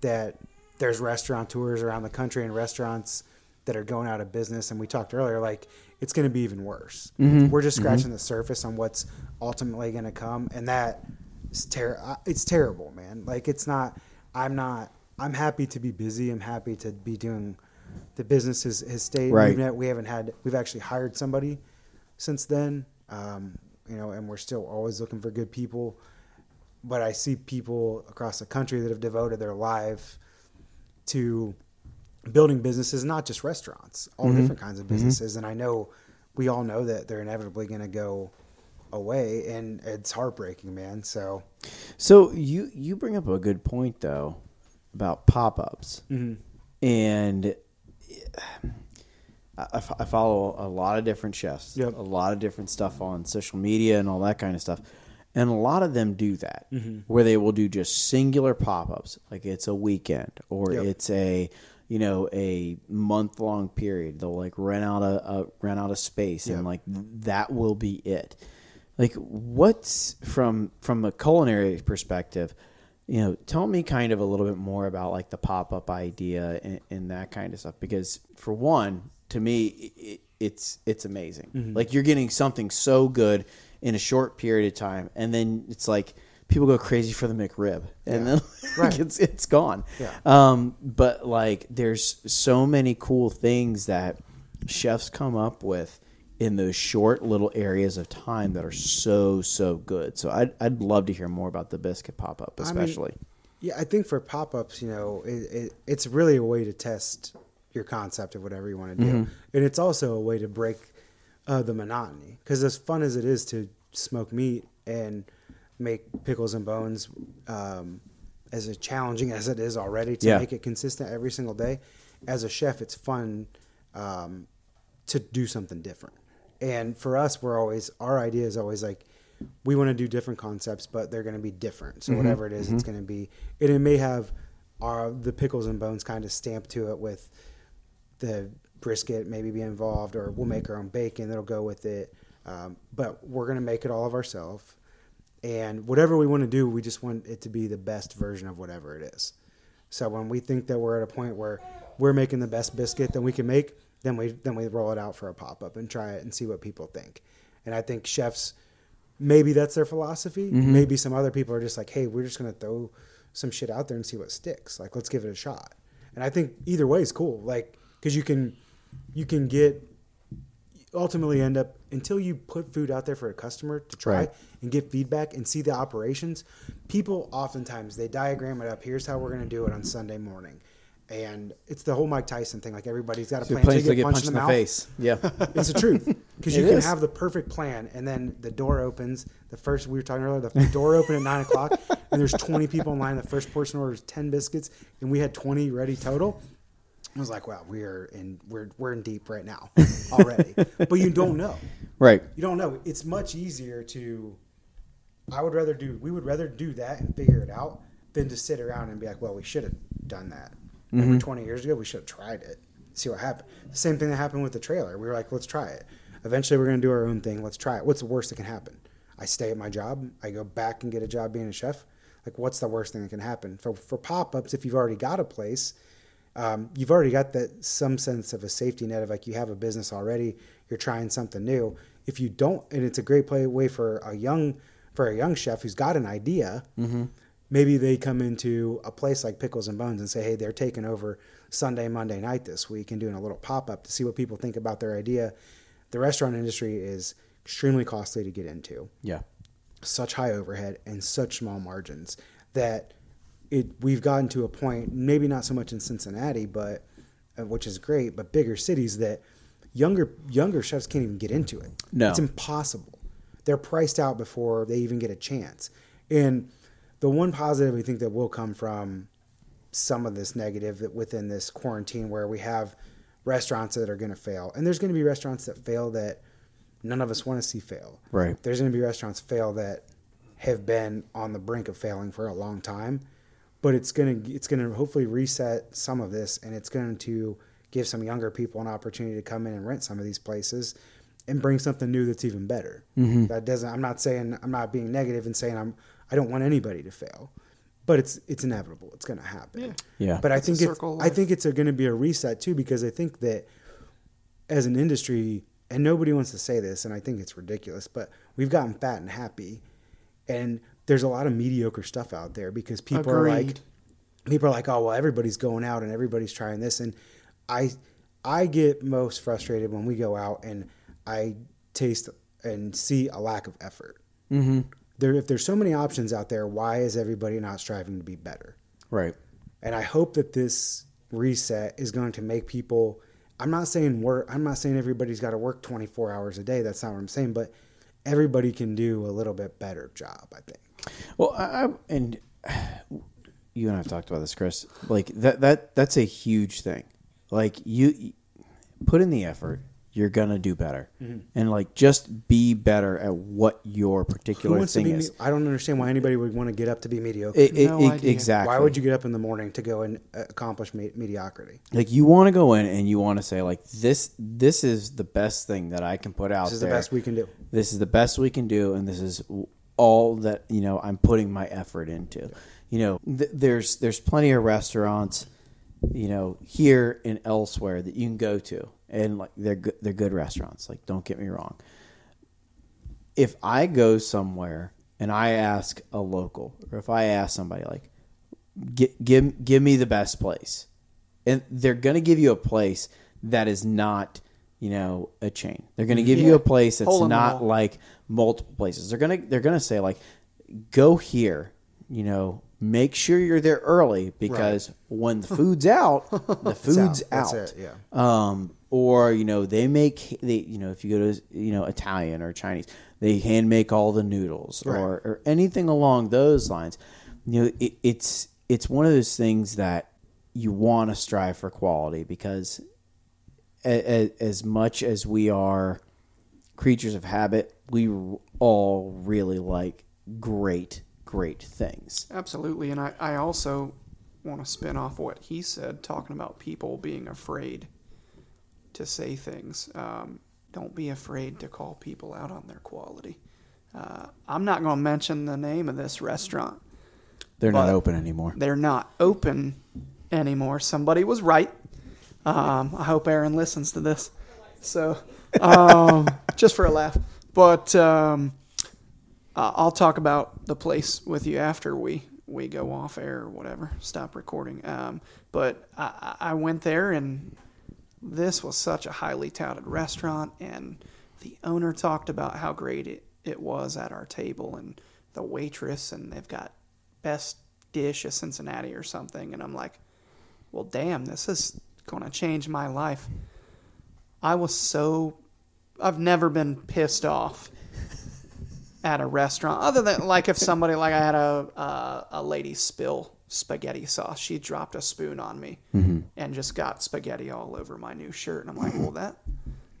that there's restaurateurs around the country and restaurants that are going out of business, and we talked earlier, like it's going to be even worse. We're just scratching the surface on what's ultimately going to come, and that is ter- It's terrible, man. Like it's not. I'm not. I'm happy to be busy. I'm happy to be doing. The business has, has stayed. Right. We've ne- we haven't had. We've actually hired somebody since then. Um, you know, and we're still always looking for good people. But I see people across the country that have devoted their life to building businesses, not just restaurants, all different kinds of businesses. And I know we all know that they're inevitably going to go away, and it's heartbreaking, man. So So you you bring up a good point though about pop ups, Mm-hmm. and I, I follow a lot of different chefs, Yep. a lot of different stuff on social media and all that kind of stuff. And a lot of them do that, where they will do just singular pop ups, like it's a weekend or Yep. it's a, you know, a month long period. They'll like rent out a, a rent out a space, Yep. and like that will be it. Like what's from from a culinary perspective, you know, tell me kind of a little bit more about like the pop up idea and, and that kind of stuff. Because for one, to me, it, it's it's amazing. Like you're getting something so good in a short period of time, and then it's like people go crazy for the McRib, and then like, it's it's gone. Yeah. Um, but like, there's so many cool things that chefs come up with in those short little areas of time that are so so good. So I'd I'd love to hear more about the biscuit pop up, I mean, especially. Yeah, I think for pop ups, you know, it, it, it's really a way to test your concept of whatever you want to do, Mm-hmm. and it's also a way to break uh, the monotony. Because as fun as it is to smoke meat and make pickles and bones, um, as challenging as it is already to Yeah. make it consistent every single day, as a chef, it's fun um, to do something different. And for us, we're always our idea is always like we want to do different concepts, but they're going to be different. So mm-hmm. whatever it is, it's mm-hmm. going to be, and it may have our the pickles and bones kind of stamped to it with the brisket maybe be involved, or we'll make our own bacon that'll go with it. Um, but we're going to make it all of ourselves, and whatever we want to do, we just want it to be the best version of whatever it is. So when we think that we're at a point where we're making the best biscuit that we can make, then we then we roll it out for a pop up and try it and see what people think. And I think chefs maybe that's their philosophy. Mm-hmm. Maybe some other people are just like, hey, we're just gonna throw some shit out there and see what sticks. Like, let's give it a shot. And I think either way is cool. Like, because you can you can get ultimately end up until you put food out there for a customer to try Right. and get feedback and see the operations. People oftentimes they diagram it up. Here's how we're gonna do it on Sunday morning. And it's the whole Mike Tyson thing. Like everybody's got a So plan to get, get punched, in the, mouth. face. Yeah. It's the truth because you can is. have the perfect plan, and then the door opens. The first we were talking earlier, the door opened at nine o'clock, and there's 20 people in line. The first person orders 10 biscuits, and we had 20 ready total. I was like, wow, we're in we're we're in deep right now already. but you don't know. right. You don't know. It's much easier to. I would rather do. We would rather do that and figure it out than to sit around and be like, well, we should have done that. Remember 20 years ago, we should have tried it. See what happened. the Same thing that happened with the trailer. We were like, let's try it. Eventually, we're going to do our own thing. Let's try it. What's the worst that can happen? I stay at my job. I go back and get a job being a chef. Like, what's the worst thing that can happen? For, for pop ups, if you've already got a place, um, you've already got that some sense of a safety net of like you have a business already. You're trying something new. If you don't, and it's a great play way for a young for a young chef who's got an idea. Maybe they come into a place like Pickles and Bones and say, "Hey, they're taking over Sunday, Monday night this week and doing a little pop up to see what people think about their idea." The restaurant industry is extremely costly to get into Yeah. such high overhead and such small margins that it we've gotten to a point maybe not so much in Cincinnati but uh, which is great but bigger cities that younger younger chefs can't even get into it No. it's impossible they're priced out before they even get a chance and the one positive we think that will come from some of this negative that within this quarantine where we have restaurants that are going to fail. And there's going to be restaurants that fail that none of us want to see fail. Right. there's going to be restaurants fail that have been on the brink of failing for a long time. But it's going to it's going to hopefully reset some of this and it's going to give some younger people an opportunity to come in and rent some of these places and bring something new that's even better. Mm-hmm. That doesn't i'm not saying i'm not being negative and saying i'm i don't want anybody to fail but it's it's inevitable it's going to happen Yeah. Yeah. but i It's a think it's i think it's going to be a reset too because i think that as an industry, and nobody wants to say this, and I think it's ridiculous, but we've gotten fat and happy, and there's a lot of mediocre stuff out there because people are like, people are like, oh well, everybody's going out and everybody's trying this, and I, I get most frustrated when we go out and I taste and see a lack of effort. Mm-hmm. There, if there's so many options out there, why is everybody not striving to be better? Right. And I hope that this reset is going to make people. I'm not saying work. I'm not saying everybody's got to work 24 hours a day. That's not what I'm saying. But everybody can do a little bit better job. I think. Well, I, and you and I've talked about this, Chris. Like that that that's a huge thing. Like you, put in the effort. You're gonna do better, Mm-hmm. and like just be better at what your Who particular thing be? is. me- I don't understand why anybody would want to get up to be mediocre. It- it- No it- idea. exactly. Why would you get up in the morning to go and uh, accomplish me- mediocrity? like you want to go in and you want to say like this this is the best thing that I can put out This is there. the best we can do. This is the best we can do, and this is all that you know. I'm putting my effort into. You know, th- there's there's plenty of restaurants, you know, here and elsewhere that you can go to, and like they're good, they're good restaurants. Like, don't get me wrong. If I go somewhere and I ask a local, or if I ask somebody like, give give, me the best place, and they're gonna give you a place that is not you know a chain. They're gonna give you a place that's the not like multiple places. They're gonna they're gonna say like, go here. You know, make sure you're there early because when the food's out, the food's out. it, yeah. Um, or you know they make they you know if you go to you know Italian or Chinese, they hand make all the noodles Right. or or anything along those lines. You know, it, it's it's one of those things that you want to strive for quality because a, a, as much as we are creatures of habit, we all really like great, great things. Absolutely, and I, I also want to spin off what he said, talking about people being afraid to say things. Um, don't be afraid to call people out on their quality. Uh, I'm not going to mention the name of this restaurant. They're not open anymore. They're not open anymore. Somebody was right. Um, I hope Aaron listens to this. So, um, just for a laugh. But um, uh, I'll talk about the place with you after we, we go off air or whatever, stop recording. Um, but I, I went there and this was such a highly touted restaurant and the owner talked about how great it, it was at our table and the waitress and they've got best dish of Cincinnati or something and I'm like, well damn, this is going to change my life. I was so I've never been pissed off at a restaurant other than like if somebody like I had a uh, a lady spill spaghetti sauce. She dropped a spoon on me and just got spaghetti all over my new shirt and I'm like, "Well, that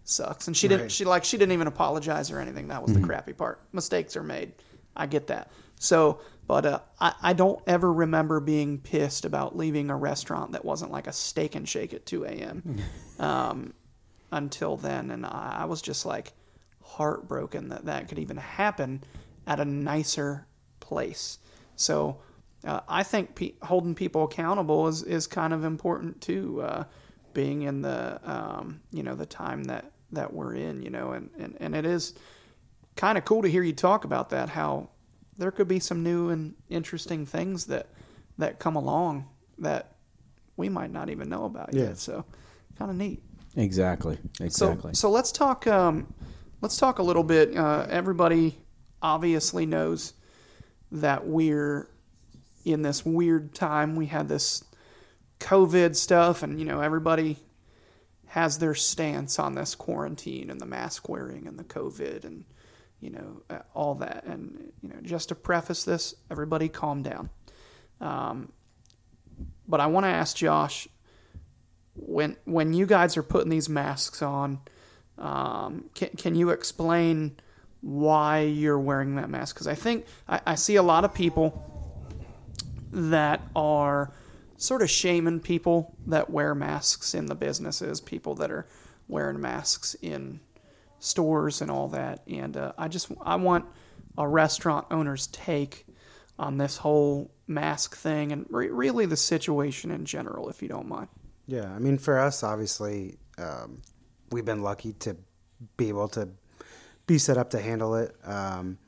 sucks." And she didn't she like she didn't even apologize or anything. That was the crappy part. Mistakes are made. I get that. So, but uh, I, I don't ever remember being pissed about leaving a restaurant that wasn't like a steak and shake at 2 a.m. um, until then. And I, I was just like heartbroken that that could even happen at a nicer place. So uh, I think pe- holding people accountable is, is kind of important too. Uh, being in the um, you know the time that that we're in, you know, and, and, and it is kind of cool to hear you talk about that. How there could be some new and interesting things that that come along that we might not even know about Yeah. yet. So kind of neat. Exactly. Exactly. So, so let's talk. Um, let's talk a little bit. Uh, everybody obviously knows that we're in this weird time. We had this COVID stuff, and you know everybody has their stance on this quarantine and the mask wearing and the COVID and you know uh, all that. And you know, just to preface this, everybody calm down. Um, but I want to ask Josh when when you guys are putting these masks on, um, can can you explain why you're wearing that mask? Because I think I, I see a lot of people that are sort of shaming people that wear masks in the businesses, people that are wearing masks in stores and all that. And uh, I just I want a restaurant owner's take on this whole mask thing and re- really the situation in general, if you don't mind. Yeah, I mean, for us, obviously, um, we've been lucky to be able to be set up to handle it. Um,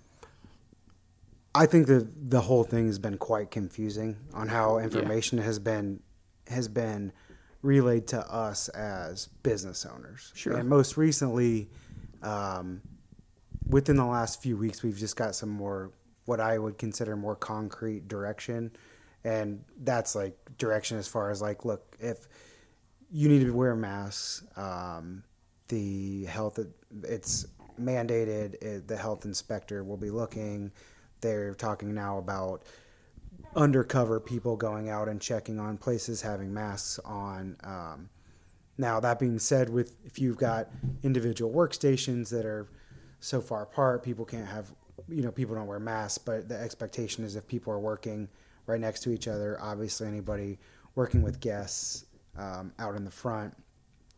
I think that the whole thing has been quite confusing on how information has been has been relayed to us as business owners. Sure. And most recently, um, within the last few weeks, we've just got some more what I would consider more concrete direction, and that's like direction as far as like, look, if you need to wear masks, um, the health it's mandated. It, the health inspector will be looking. They're talking now about undercover people going out and checking on places having masks on. Um, Now that being said, with if you've got individual workstations that are so far apart, people can't have you know people don't wear masks. But the expectation is if people are working right next to each other, obviously anybody working with guests um, out in the front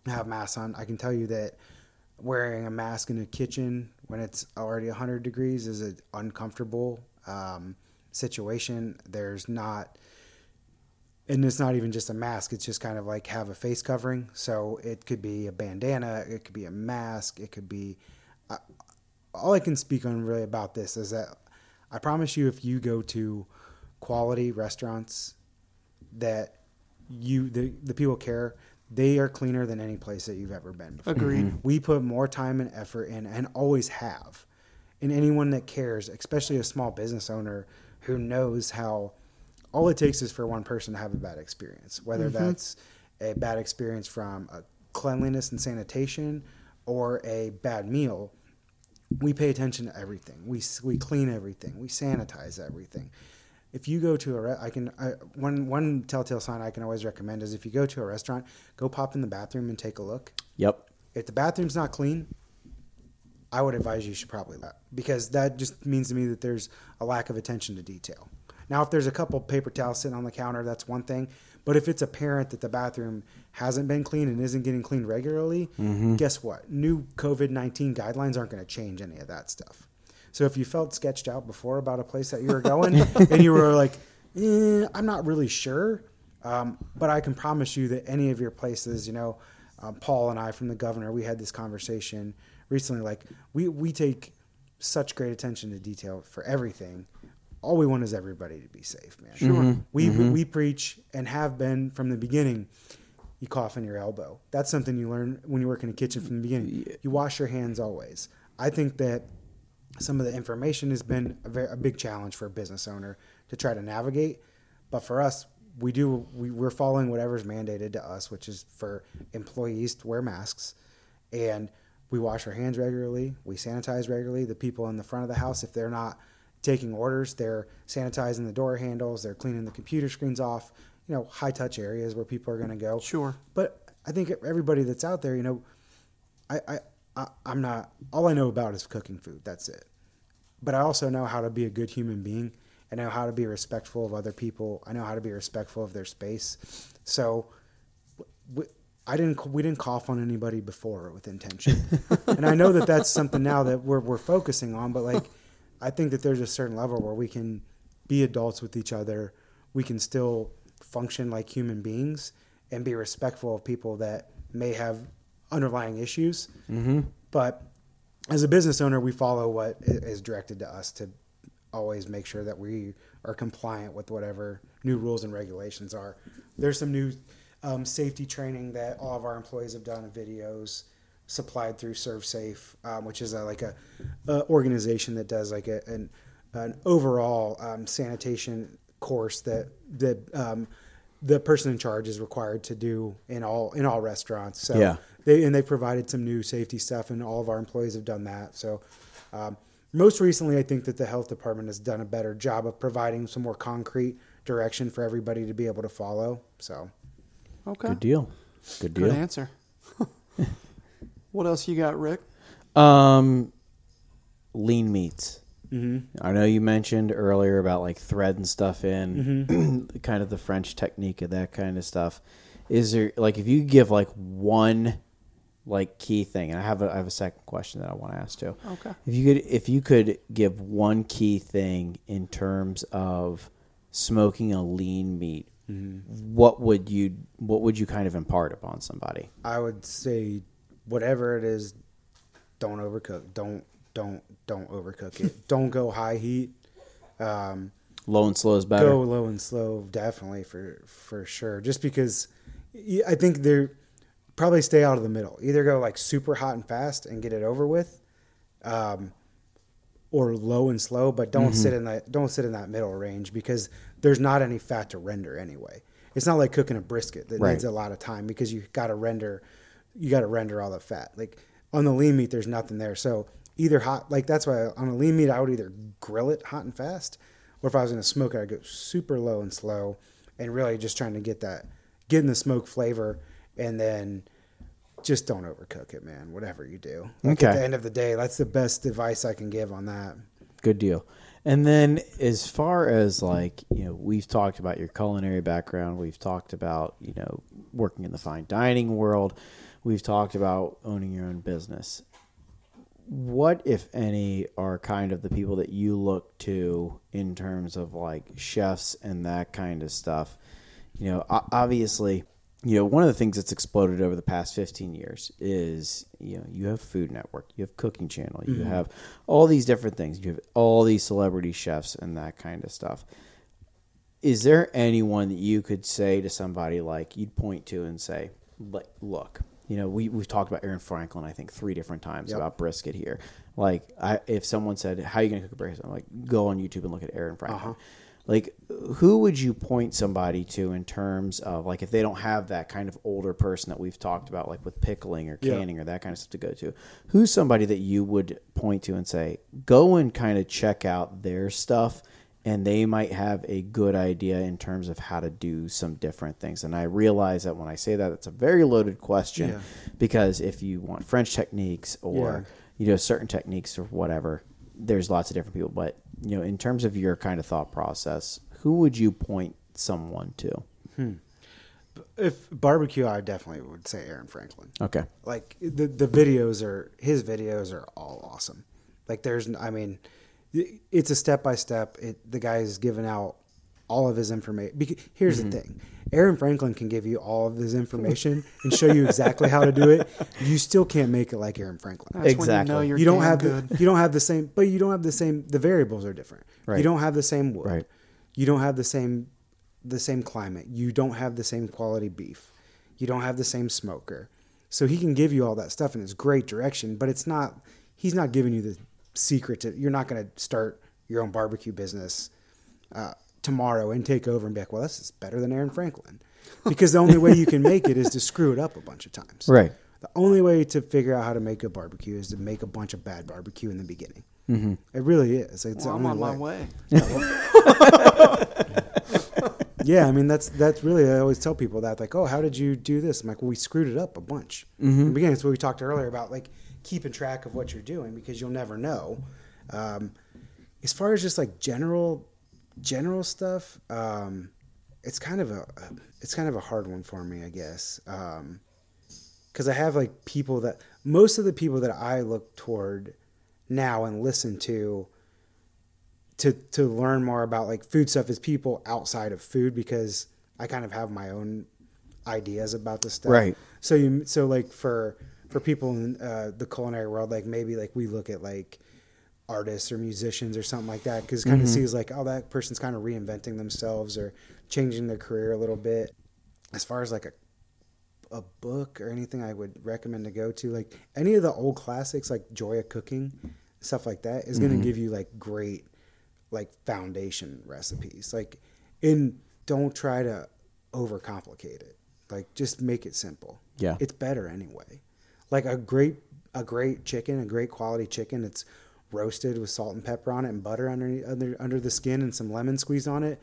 have masks on. I can tell you that wearing a mask in a kitchen when it's already 100 degrees is an uncomfortable um, situation. There's not, and it's not even just a mask. It's just kind of like have a face covering. So it could be a bandana, it could be a mask, it could be. Uh, all I can speak on really about this is that I promise you, if you go to quality restaurants that you the, the people care they are cleaner than any place that you've ever been before. Agreed. Mm-hmm. We put more time and effort in and always have. And anyone that cares, especially a small business owner who knows how all it takes is for one person to have a bad experience, whether mm-hmm. that's a bad experience from a cleanliness and sanitation or a bad meal. We pay attention to everything. We, we clean everything. We sanitize everything if you go to a re- I can I, one one telltale sign I can always recommend is if you go to a restaurant, go pop in the bathroom and take a look. Yep. If the bathroom's not clean, I would advise you should probably let because that just means to me that there's a lack of attention to detail. Now, if there's a couple paper towels sitting on the counter, that's one thing. But if it's apparent that the bathroom hasn't been cleaned and isn't getting cleaned regularly, mm-hmm. guess what? New COVID 19 guidelines aren't going to change any of that stuff. So if you felt sketched out before about a place that you were going and you were like, eh, I'm not really sure, um, but I can promise you that any of your places, you know, um, Paul and I from the governor, we had this conversation recently. Like we we take such great attention to detail for everything. All we want is everybody to be safe, man. Sure. We we preach and have been from the beginning. You cough in your elbow. That's something you learn when you work in a kitchen from the beginning. You wash your hands always. I think that some of the information has been a, very, a big challenge for a business owner to try to navigate. But for us, we do we, we're following whatever's mandated to us, which is for employees to wear masks, and we wash our hands regularly. We sanitize regularly. The people in the front of the house, if they're not taking orders, they're sanitizing the door handles. They're cleaning the computer screens off. You know, high touch areas where people are going to go. Sure. But I think everybody that's out there, you know, I, I, I I'm not. All I know about is cooking food. That's it. But I also know how to be a good human being. I know how to be respectful of other people. I know how to be respectful of their space. So, I didn't. We didn't cough on anybody before with intention, and I know that that's something now that we're we're focusing on. But like, I think that there's a certain level where we can be adults with each other. We can still function like human beings and be respectful of people that may have underlying issues. Mm-hmm. But as a business owner, we follow what is directed to us to always make sure that we are compliant with whatever new rules and regulations are. There's some new um, safety training that all of our employees have done, videos supplied through ServSafe, um, which is a, like a, a organization that does like a, an an overall um, sanitation course that that um, the person in charge is required to do in all in all restaurants. So Yeah. They and they've provided some new safety stuff, and all of our employees have done that. So, um, most recently, I think that the health department has done a better job of providing some more concrete direction for everybody to be able to follow. So, Okay. Good deal. Good deal. Good answer. what else you got, Rick? Um, lean meats. Mm-hmm. I know you mentioned earlier about like threading stuff in, kind of the French technique of that kind of stuff. Is there like if you give like one like key thing, and I have a I have a second question that I want to ask too. Okay. If you could if you could give one key thing in terms of smoking a lean meat, what would you what would you kind of impart upon somebody? I would say whatever it is, don't overcook. Don't don't don't overcook it. don't go high heat. Um, Low and slow is better. Go low and slow, definitely for for sure. Just because I think they're probably stay out of the middle. Either go like super hot and fast and get it over with, um, or low and slow. But don't sit in that don't sit in that middle range because there's not any fat to render anyway. It's not like cooking a brisket that Right. needs a lot of time because you got to render you got to render all the fat. Like on the lean meat, there's nothing there. So either hot, like that's why on a lean meat, I would either grill it hot and fast, or if I was going to smoke it, I'd go super low and slow, and really just trying to get that, getting the smoke flavor, and then just don't overcook it, man. Whatever you do. Like At Okay. the end of the day, that's the best advice I can give on that. Good deal. And then as far as like, you know, we've talked about your culinary background, we've talked about, you know, working in the fine dining world, we've talked about owning your own business. What if any are kind of the people that you look to in terms of like chefs and that kind of stuff? You know, obviously, you know, one of the things that's exploded over the past 15 years is, you know, you have Food Network, you have Cooking Channel, you mm-hmm. have all these different things, you have all these celebrity chefs and that kind of stuff. Is there anyone that you could say to somebody like you'd point to and say, like, look, you know, we, we've talked about Aaron Franklin, I think, three different times Yep. about brisket here. Like, I, if someone said, How are you going to cook a brisket? I'm like, go on YouTube and look at Aaron Franklin. Uh-huh. Like, who would you point somebody to in terms of, like, if they don't have that kind of older person that we've talked about, like with pickling or Yeah. canning or that kind of stuff to go to? Who's somebody that you would point to and say, go and kind of check out their stuff? and they might have a good idea in terms of how to do some different things. And I realize that when I say that, it's a very loaded question Yeah. because if you want French techniques or you know certain techniques or whatever, there's lots of different people. But you know, in terms of your kind of thought process, who would you point someone to? If barbecue, I definitely would say Aaron Franklin. Okay, Like the the videos are his videos are all awesome. Like there's, I mean, it's a step by step. It the guy is giving out all of his information. Because here's Mm-hmm. the thing: Aaron Franklin can give you all of his information and show you exactly how to do it. You still can't make it like Aaron Franklin. That's when you know Exactly. you're you don't have good. the you don't have the same, but you don't have the same. The variables are different. Right. You don't have the same wood. Right. You don't have the same the same climate. You don't have the same quality beef. You don't have the same smoker. So he can give you all that stuff and it's great direction, but it's not he's not giving you the secret to you're not going to start your own barbecue business uh, tomorrow and take over and be like, well, this is better than Aaron Franklin. Because the only way you can make it is to screw it up a bunch of times. Right. The only way to figure out how to make a barbecue is to make a bunch of bad barbecue in the beginning. Mm-hmm. It really is. It's Well, I'm on way. my way. Yeah, I mean that's that's really I always tell people that like, oh, how did you do this? I'm like, well, we screwed it up a bunch. In the beginning, it's what we talked earlier about like keeping track of what you're doing because you'll never know. Um, as far as just like general general stuff, um, it's kind of a it's kind of a hard one for me, I guess, because I have like people that most of the people that I look toward now and listen to to to learn more about like food stuff is people outside of food because I kind of have my own ideas about this stuff. Right. So you so like for for people in uh, the culinary world, like maybe like we look at like artists or musicians or something like that because kind of mm-hmm. sees like oh that person's kind of reinventing themselves or changing their career a little bit. As far as like a a book or anything I would recommend to go to, like any of the old classics like Joy of Cooking, stuff like that, is going to mm-hmm. give you like great like foundation recipes. Like, and don't try to overcomplicate it. Like, just make it simple. Yeah. it's better anyway. Like a great a great chicken, a great quality chicken. It's roasted with salt and pepper on it and butter under under under the skin and some lemon squeezed on it.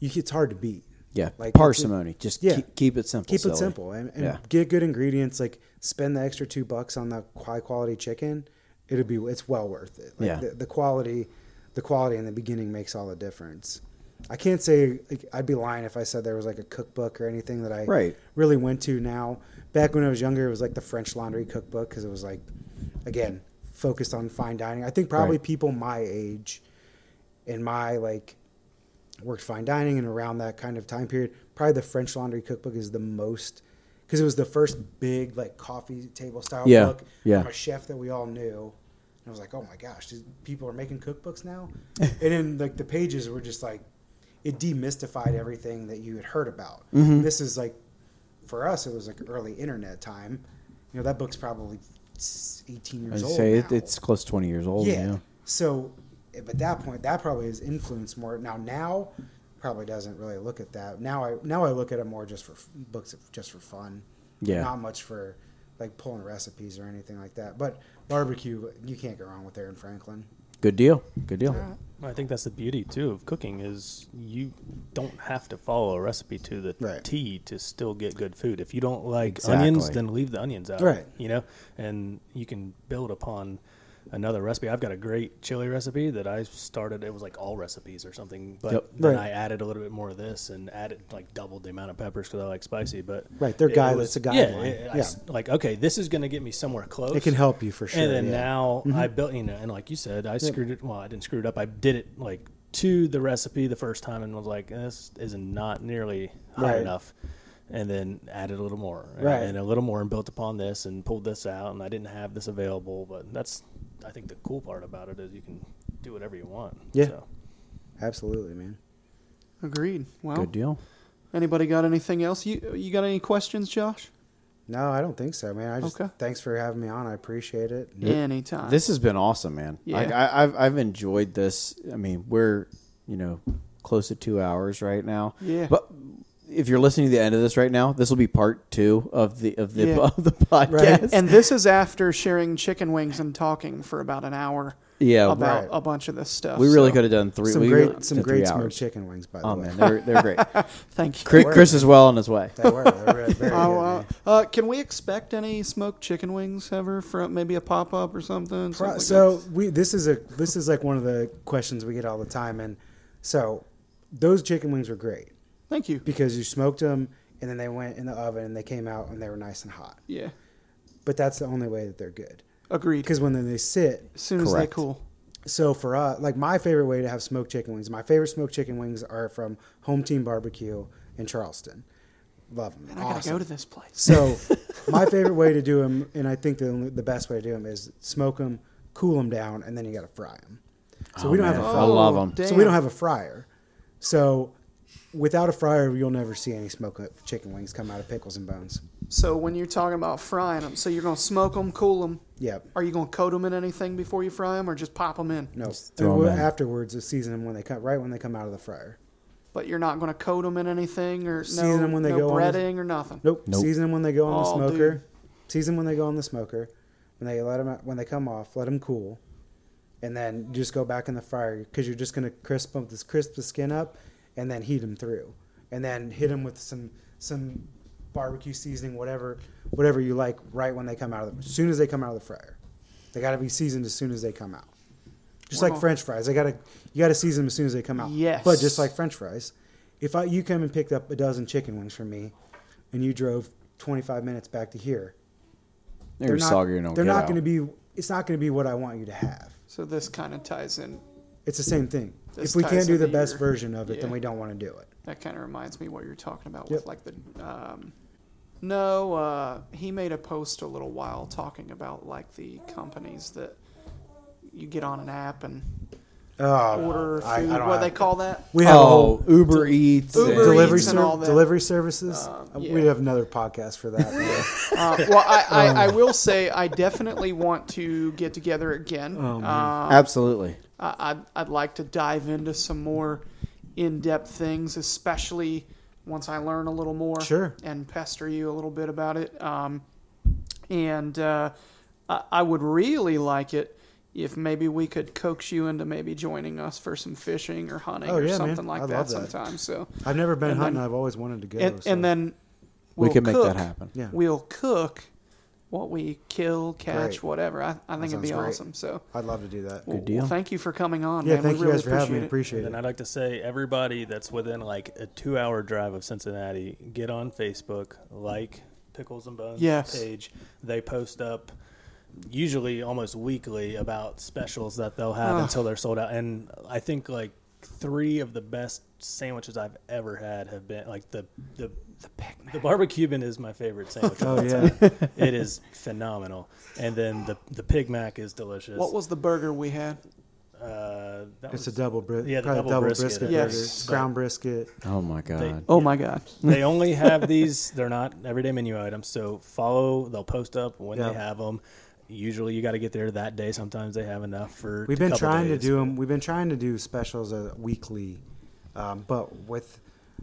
You, it's hard to beat. yeah, Like, parsimony. Just yeah. keep, keep it simple. Keep silly. it simple and, and Yeah. get good ingredients. Like spend the extra two bucks on the high quality chicken. It'll be it's well worth it. Like Yeah. the, the quality, the quality in the beginning makes all the difference. I can't say like, I'd be lying if I said there was like a cookbook or anything that I Right. really went to now. Back when I was younger, it was like the French Laundry cookbook because it was like, again, focused on fine dining. I think probably Right. people my age, in my like, worked fine dining and around that kind of time period, probably the French Laundry cookbook is the most because it was the first big like coffee table style Yeah, book yeah. from a chef that we all knew. And I was like, oh my gosh, these people are making cookbooks now. and then like the pages were just like, it demystified everything that you had heard about. Mm-hmm. This is like, for us, it was like early internet time. You know, that book's probably 18 I years would old. say it, now. it's close to 20 years old. Yeah. Yeah. So at that point, that probably has influenced more. Now, now probably doesn't really look at that. Now I now I look at it more just for books just for fun. Yeah. Not much for like pulling recipes or anything like that. But barbecue, you can't go wrong with Aaron Franklin. Good deal. Good deal. I think that's the beauty too of cooking is you don't have to follow a recipe to the Right. T to still get good food. If you don't like Exactly. onions, then leave the onions out. Right. You know, and you can build upon another recipe. I've got a great chili recipe that I started. It was like all recipes or something, but Yep. then Right. I added a little bit more of this and added like doubled the amount of peppers because I like spicy. But Right, they're it guide- was- it's a Yeah, guideline. it- Yeah. s- like okay, this is going to get me somewhere close. It can help you for sure. And then yeah. Mm-hmm. now I built, you know, and like you said, I screwed it. Well, I didn't screw it up. I did it like to the recipe the first time and was like, this is not nearly high Right. enough. And then added a little more, Right. and a little more, and built upon this, and pulled this out, and I didn't have this available. But that's, I think, the cool part about it is you can do whatever you want. Yeah. So. Absolutely, man. Agreed. Well, Good deal. anybody got anything else? You you got any questions, Josh? No, I don't think so, man. I just Okay. thanks for having me on. I appreciate it. Anytime. This has been awesome, man. Yeah. Like, I, I've I've enjoyed this. I mean, we're you know close to two hours right now. Yeah. But if you're listening to the end of this right now, this will be part two of the of the Yeah. of the podcast. and this is after sharing chicken wings and talking for about an hour yeah, about right. a bunch of this stuff. we really so could have done three. Some we great, really some great smoked chicken wings, by the way. Oh way. man, they're they're great. Thank you. Chris, were. Chris is well on his way. They were. They were very Oh, good, uh, uh, can we expect any smoked chicken wings ever from maybe a pop up or something? Pro- Something so that? we this is a this is like one of the questions we get all the time, and so those chicken wings were great thank you. because you smoked them and then they went in the oven and they came out and they were nice and hot. Yeah, But that's the only way that they're good agreed. because when they sit, As soon as they Correct. cool. so for us, like my favorite way to have smoked chicken wings, my favorite smoked chicken wings are from Home Team Barbecue in Charleston. Love them. And I gotta go to this place. So my favorite way to do them, and I think the only- the best way to do them is smoke them, cool them down, and then you got to fry them. So Oh, we don't man. have a I fryer. love 'em. Oh, so we don't have a fryer. So without a fryer, you'll never see any smoked chicken wings come out of pickles and bones. So when you're talking about frying them, so you're gonna smoke them, cool them. Yep. Are you gonna coat them in anything before you fry them, or just pop them in? No. throw 'em Well, in. afterwards, to season them when they come right when they come out of the fryer. But you're not gonna coat them in anything, or Season no, 'em when they no go on the- breading or nothing. Nope. Nope. Season them when they go on Oh, the smoker. dude. Season when they go on the smoker. When they let them out, when they come off, let them cool, and then just go back in the fryer because you're just gonna crisp them, this crisp the skin up, and then heat them through, and then hit them with some some barbecue seasoning, whatever whatever you like, right when they come out of the as soon as they come out of the fryer. They got to be seasoned as soon as they come out. Just like Wow. French fries, they gotta you gotta season them as soon as they come out. Yes. But just like French fries, if I you come and picked up a dozen chicken wings from me, and you drove 25 minutes back to here, They're, not, soggy and don't they're get not going to be. It's not going to be what I want you to have. So this kind of ties in. It's the same thing. This if we can't do the best your- version of it, then we don't want to do it. That kind of reminds me what you're talking about Yep. with like the. Um, no, uh, he made a post a little while talking about like the companies that you get on an app and Oh, order I- I food. don't what have- they call that? We have a oh, whole Uber Eats. Uber and- delivery Eats and ser- all that. delivery services. Um, yeah. We have another podcast for that. Uh, well, I, I, I will say I definitely want to get together again. Oh, um, Absolutely. I, I'd, I'd like to dive into some more in-depth things, especially once I learn a little more. Sure. And pester you a little bit about it. Um, and uh, I, I would really like it if maybe we could coax you into maybe joining us for some fishing or hunting Oh, or yeah, man. something like that, love that. sometime. So I've never been And hunting. then- I've always wanted to go. and, so- and then we we'll can make that happen. yeah, We'll cook what we kill, catch, Great. whatever. I, I think it'd be great. awesome. So I'd love to do that. well, deal. well, thank you for coming on. yeah, man. thank we you really guys for having me. appreciate it. Appreciate And. I'd like to say, everybody that's within like a two-hour drive of Cincinnati, get on Facebook, like Pickles and Bones Yes. page. They post up usually almost weekly about specials that they'll have Ugh. until they're sold out. And I think like three of the best sandwiches I've ever had have been like the the the, barbecue Cuban is my favorite sandwich. Oh yeah, it is phenomenal. And then the the Pig Mac is delicious. What was the burger we had? uh, that it's was- a double brisket. Yeah, the probably double double brisket, brisket, I burger. It's ground brisket. Oh my god. Oh Yeah. my god! they only have these they're not everyday menu items so follow they'll post up when Yeah. they have them usually you got to get there that day sometimes they have enough for We've a been couple trying days. to do them. We've been trying to do specials uh, weekly, um, but with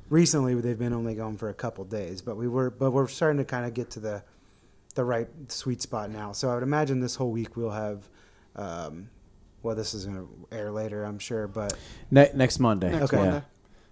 recently they've been only going for a couple days. But we were, but we're starting to kind of get to the the right sweet spot now. So I would imagine this whole week we'll have um, well, this is going to air later, I'm sure, but Ne- next Monday. Next Okay. Monday.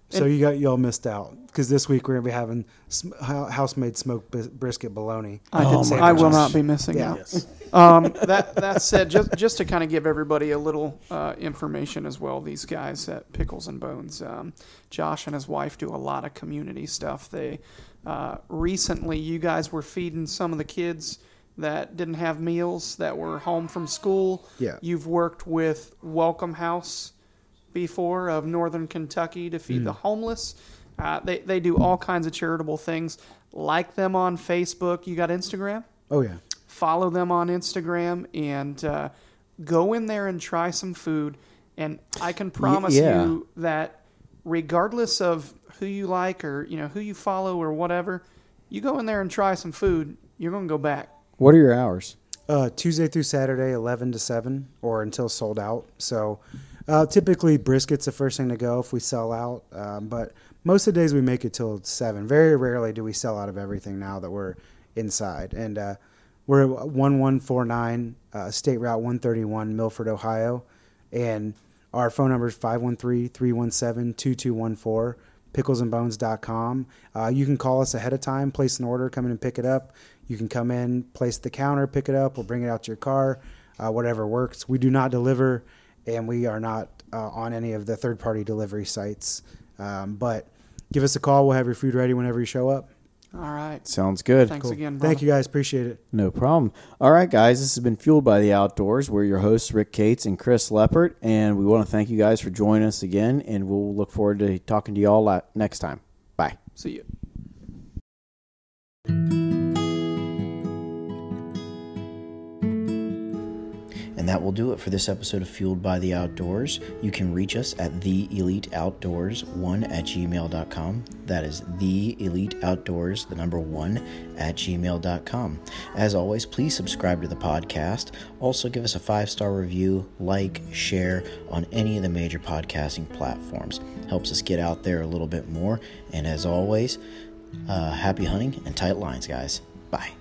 so you got y'all missed out because this week we're going to be having sm- hou- house-made smoked brisket bologna. I, Oh did, my I will not be missing Yeah. out. Yes. Um, that that said, just just to kind of give everybody a little uh, information as well, these guys at Pickles and Bones, um, Josh and his wife do a lot of community stuff. They uh, recently, you guys were feeding some of the kids that didn't have meals that were home from school. Yeah. You've worked with Welcome House before of Northern Kentucky to feed the homeless. Uh, they they do all kinds of charitable things. Like them on Facebook. You got Instagram? Oh yeah, follow them on Instagram and uh, go in there and try some food. And I can promise yeah. you that regardless of who you like or you know who you follow or whatever, you go in there and try some food, you're going to go back. What are your hours? uh, Tuesday through Saturday, eleven to seven, or until sold out. So uh, typically brisket's the first thing to go if we sell out, um, but most of the days we make it till seven. Very rarely do we sell out of everything now that we're inside, and uh, we're at one one four nine uh, State Route one thirty one, Milford, Ohio, and our phone number is 513-317-2214 picklesandbones.com. Uh, you can call us ahead of time, place an order, come in and pick it up. You can come in, place the counter, pick it up, we'll bring it out to your car, uh, whatever works. We do not deliver, and we are not uh, on any of the third party delivery sites. Um, but give us a call. We'll have your food ready whenever you show up. All right. Sounds good. Thanks Cool. again. Thank you guys. Appreciate it. No problem. All right, guys, this has been Fueled by the Outdoors. We're your hosts, Rick Cates and Chris Leppert, and we want to thank you guys for joining us again, and we'll look forward to talking to you all next time. Bye. See you. And that will do it for this episode of Fueled by the Outdoors. You can reach us at the Elite Outdoors one at gmail.com. That is the Elite Outdoors, the number one at gmail.com. As always, please subscribe to the podcast. Also, give us a five star review, like, share on any of the major podcasting platforms. Helps us get out there a little bit more. And as always, uh, happy hunting and tight lines, guys. Bye.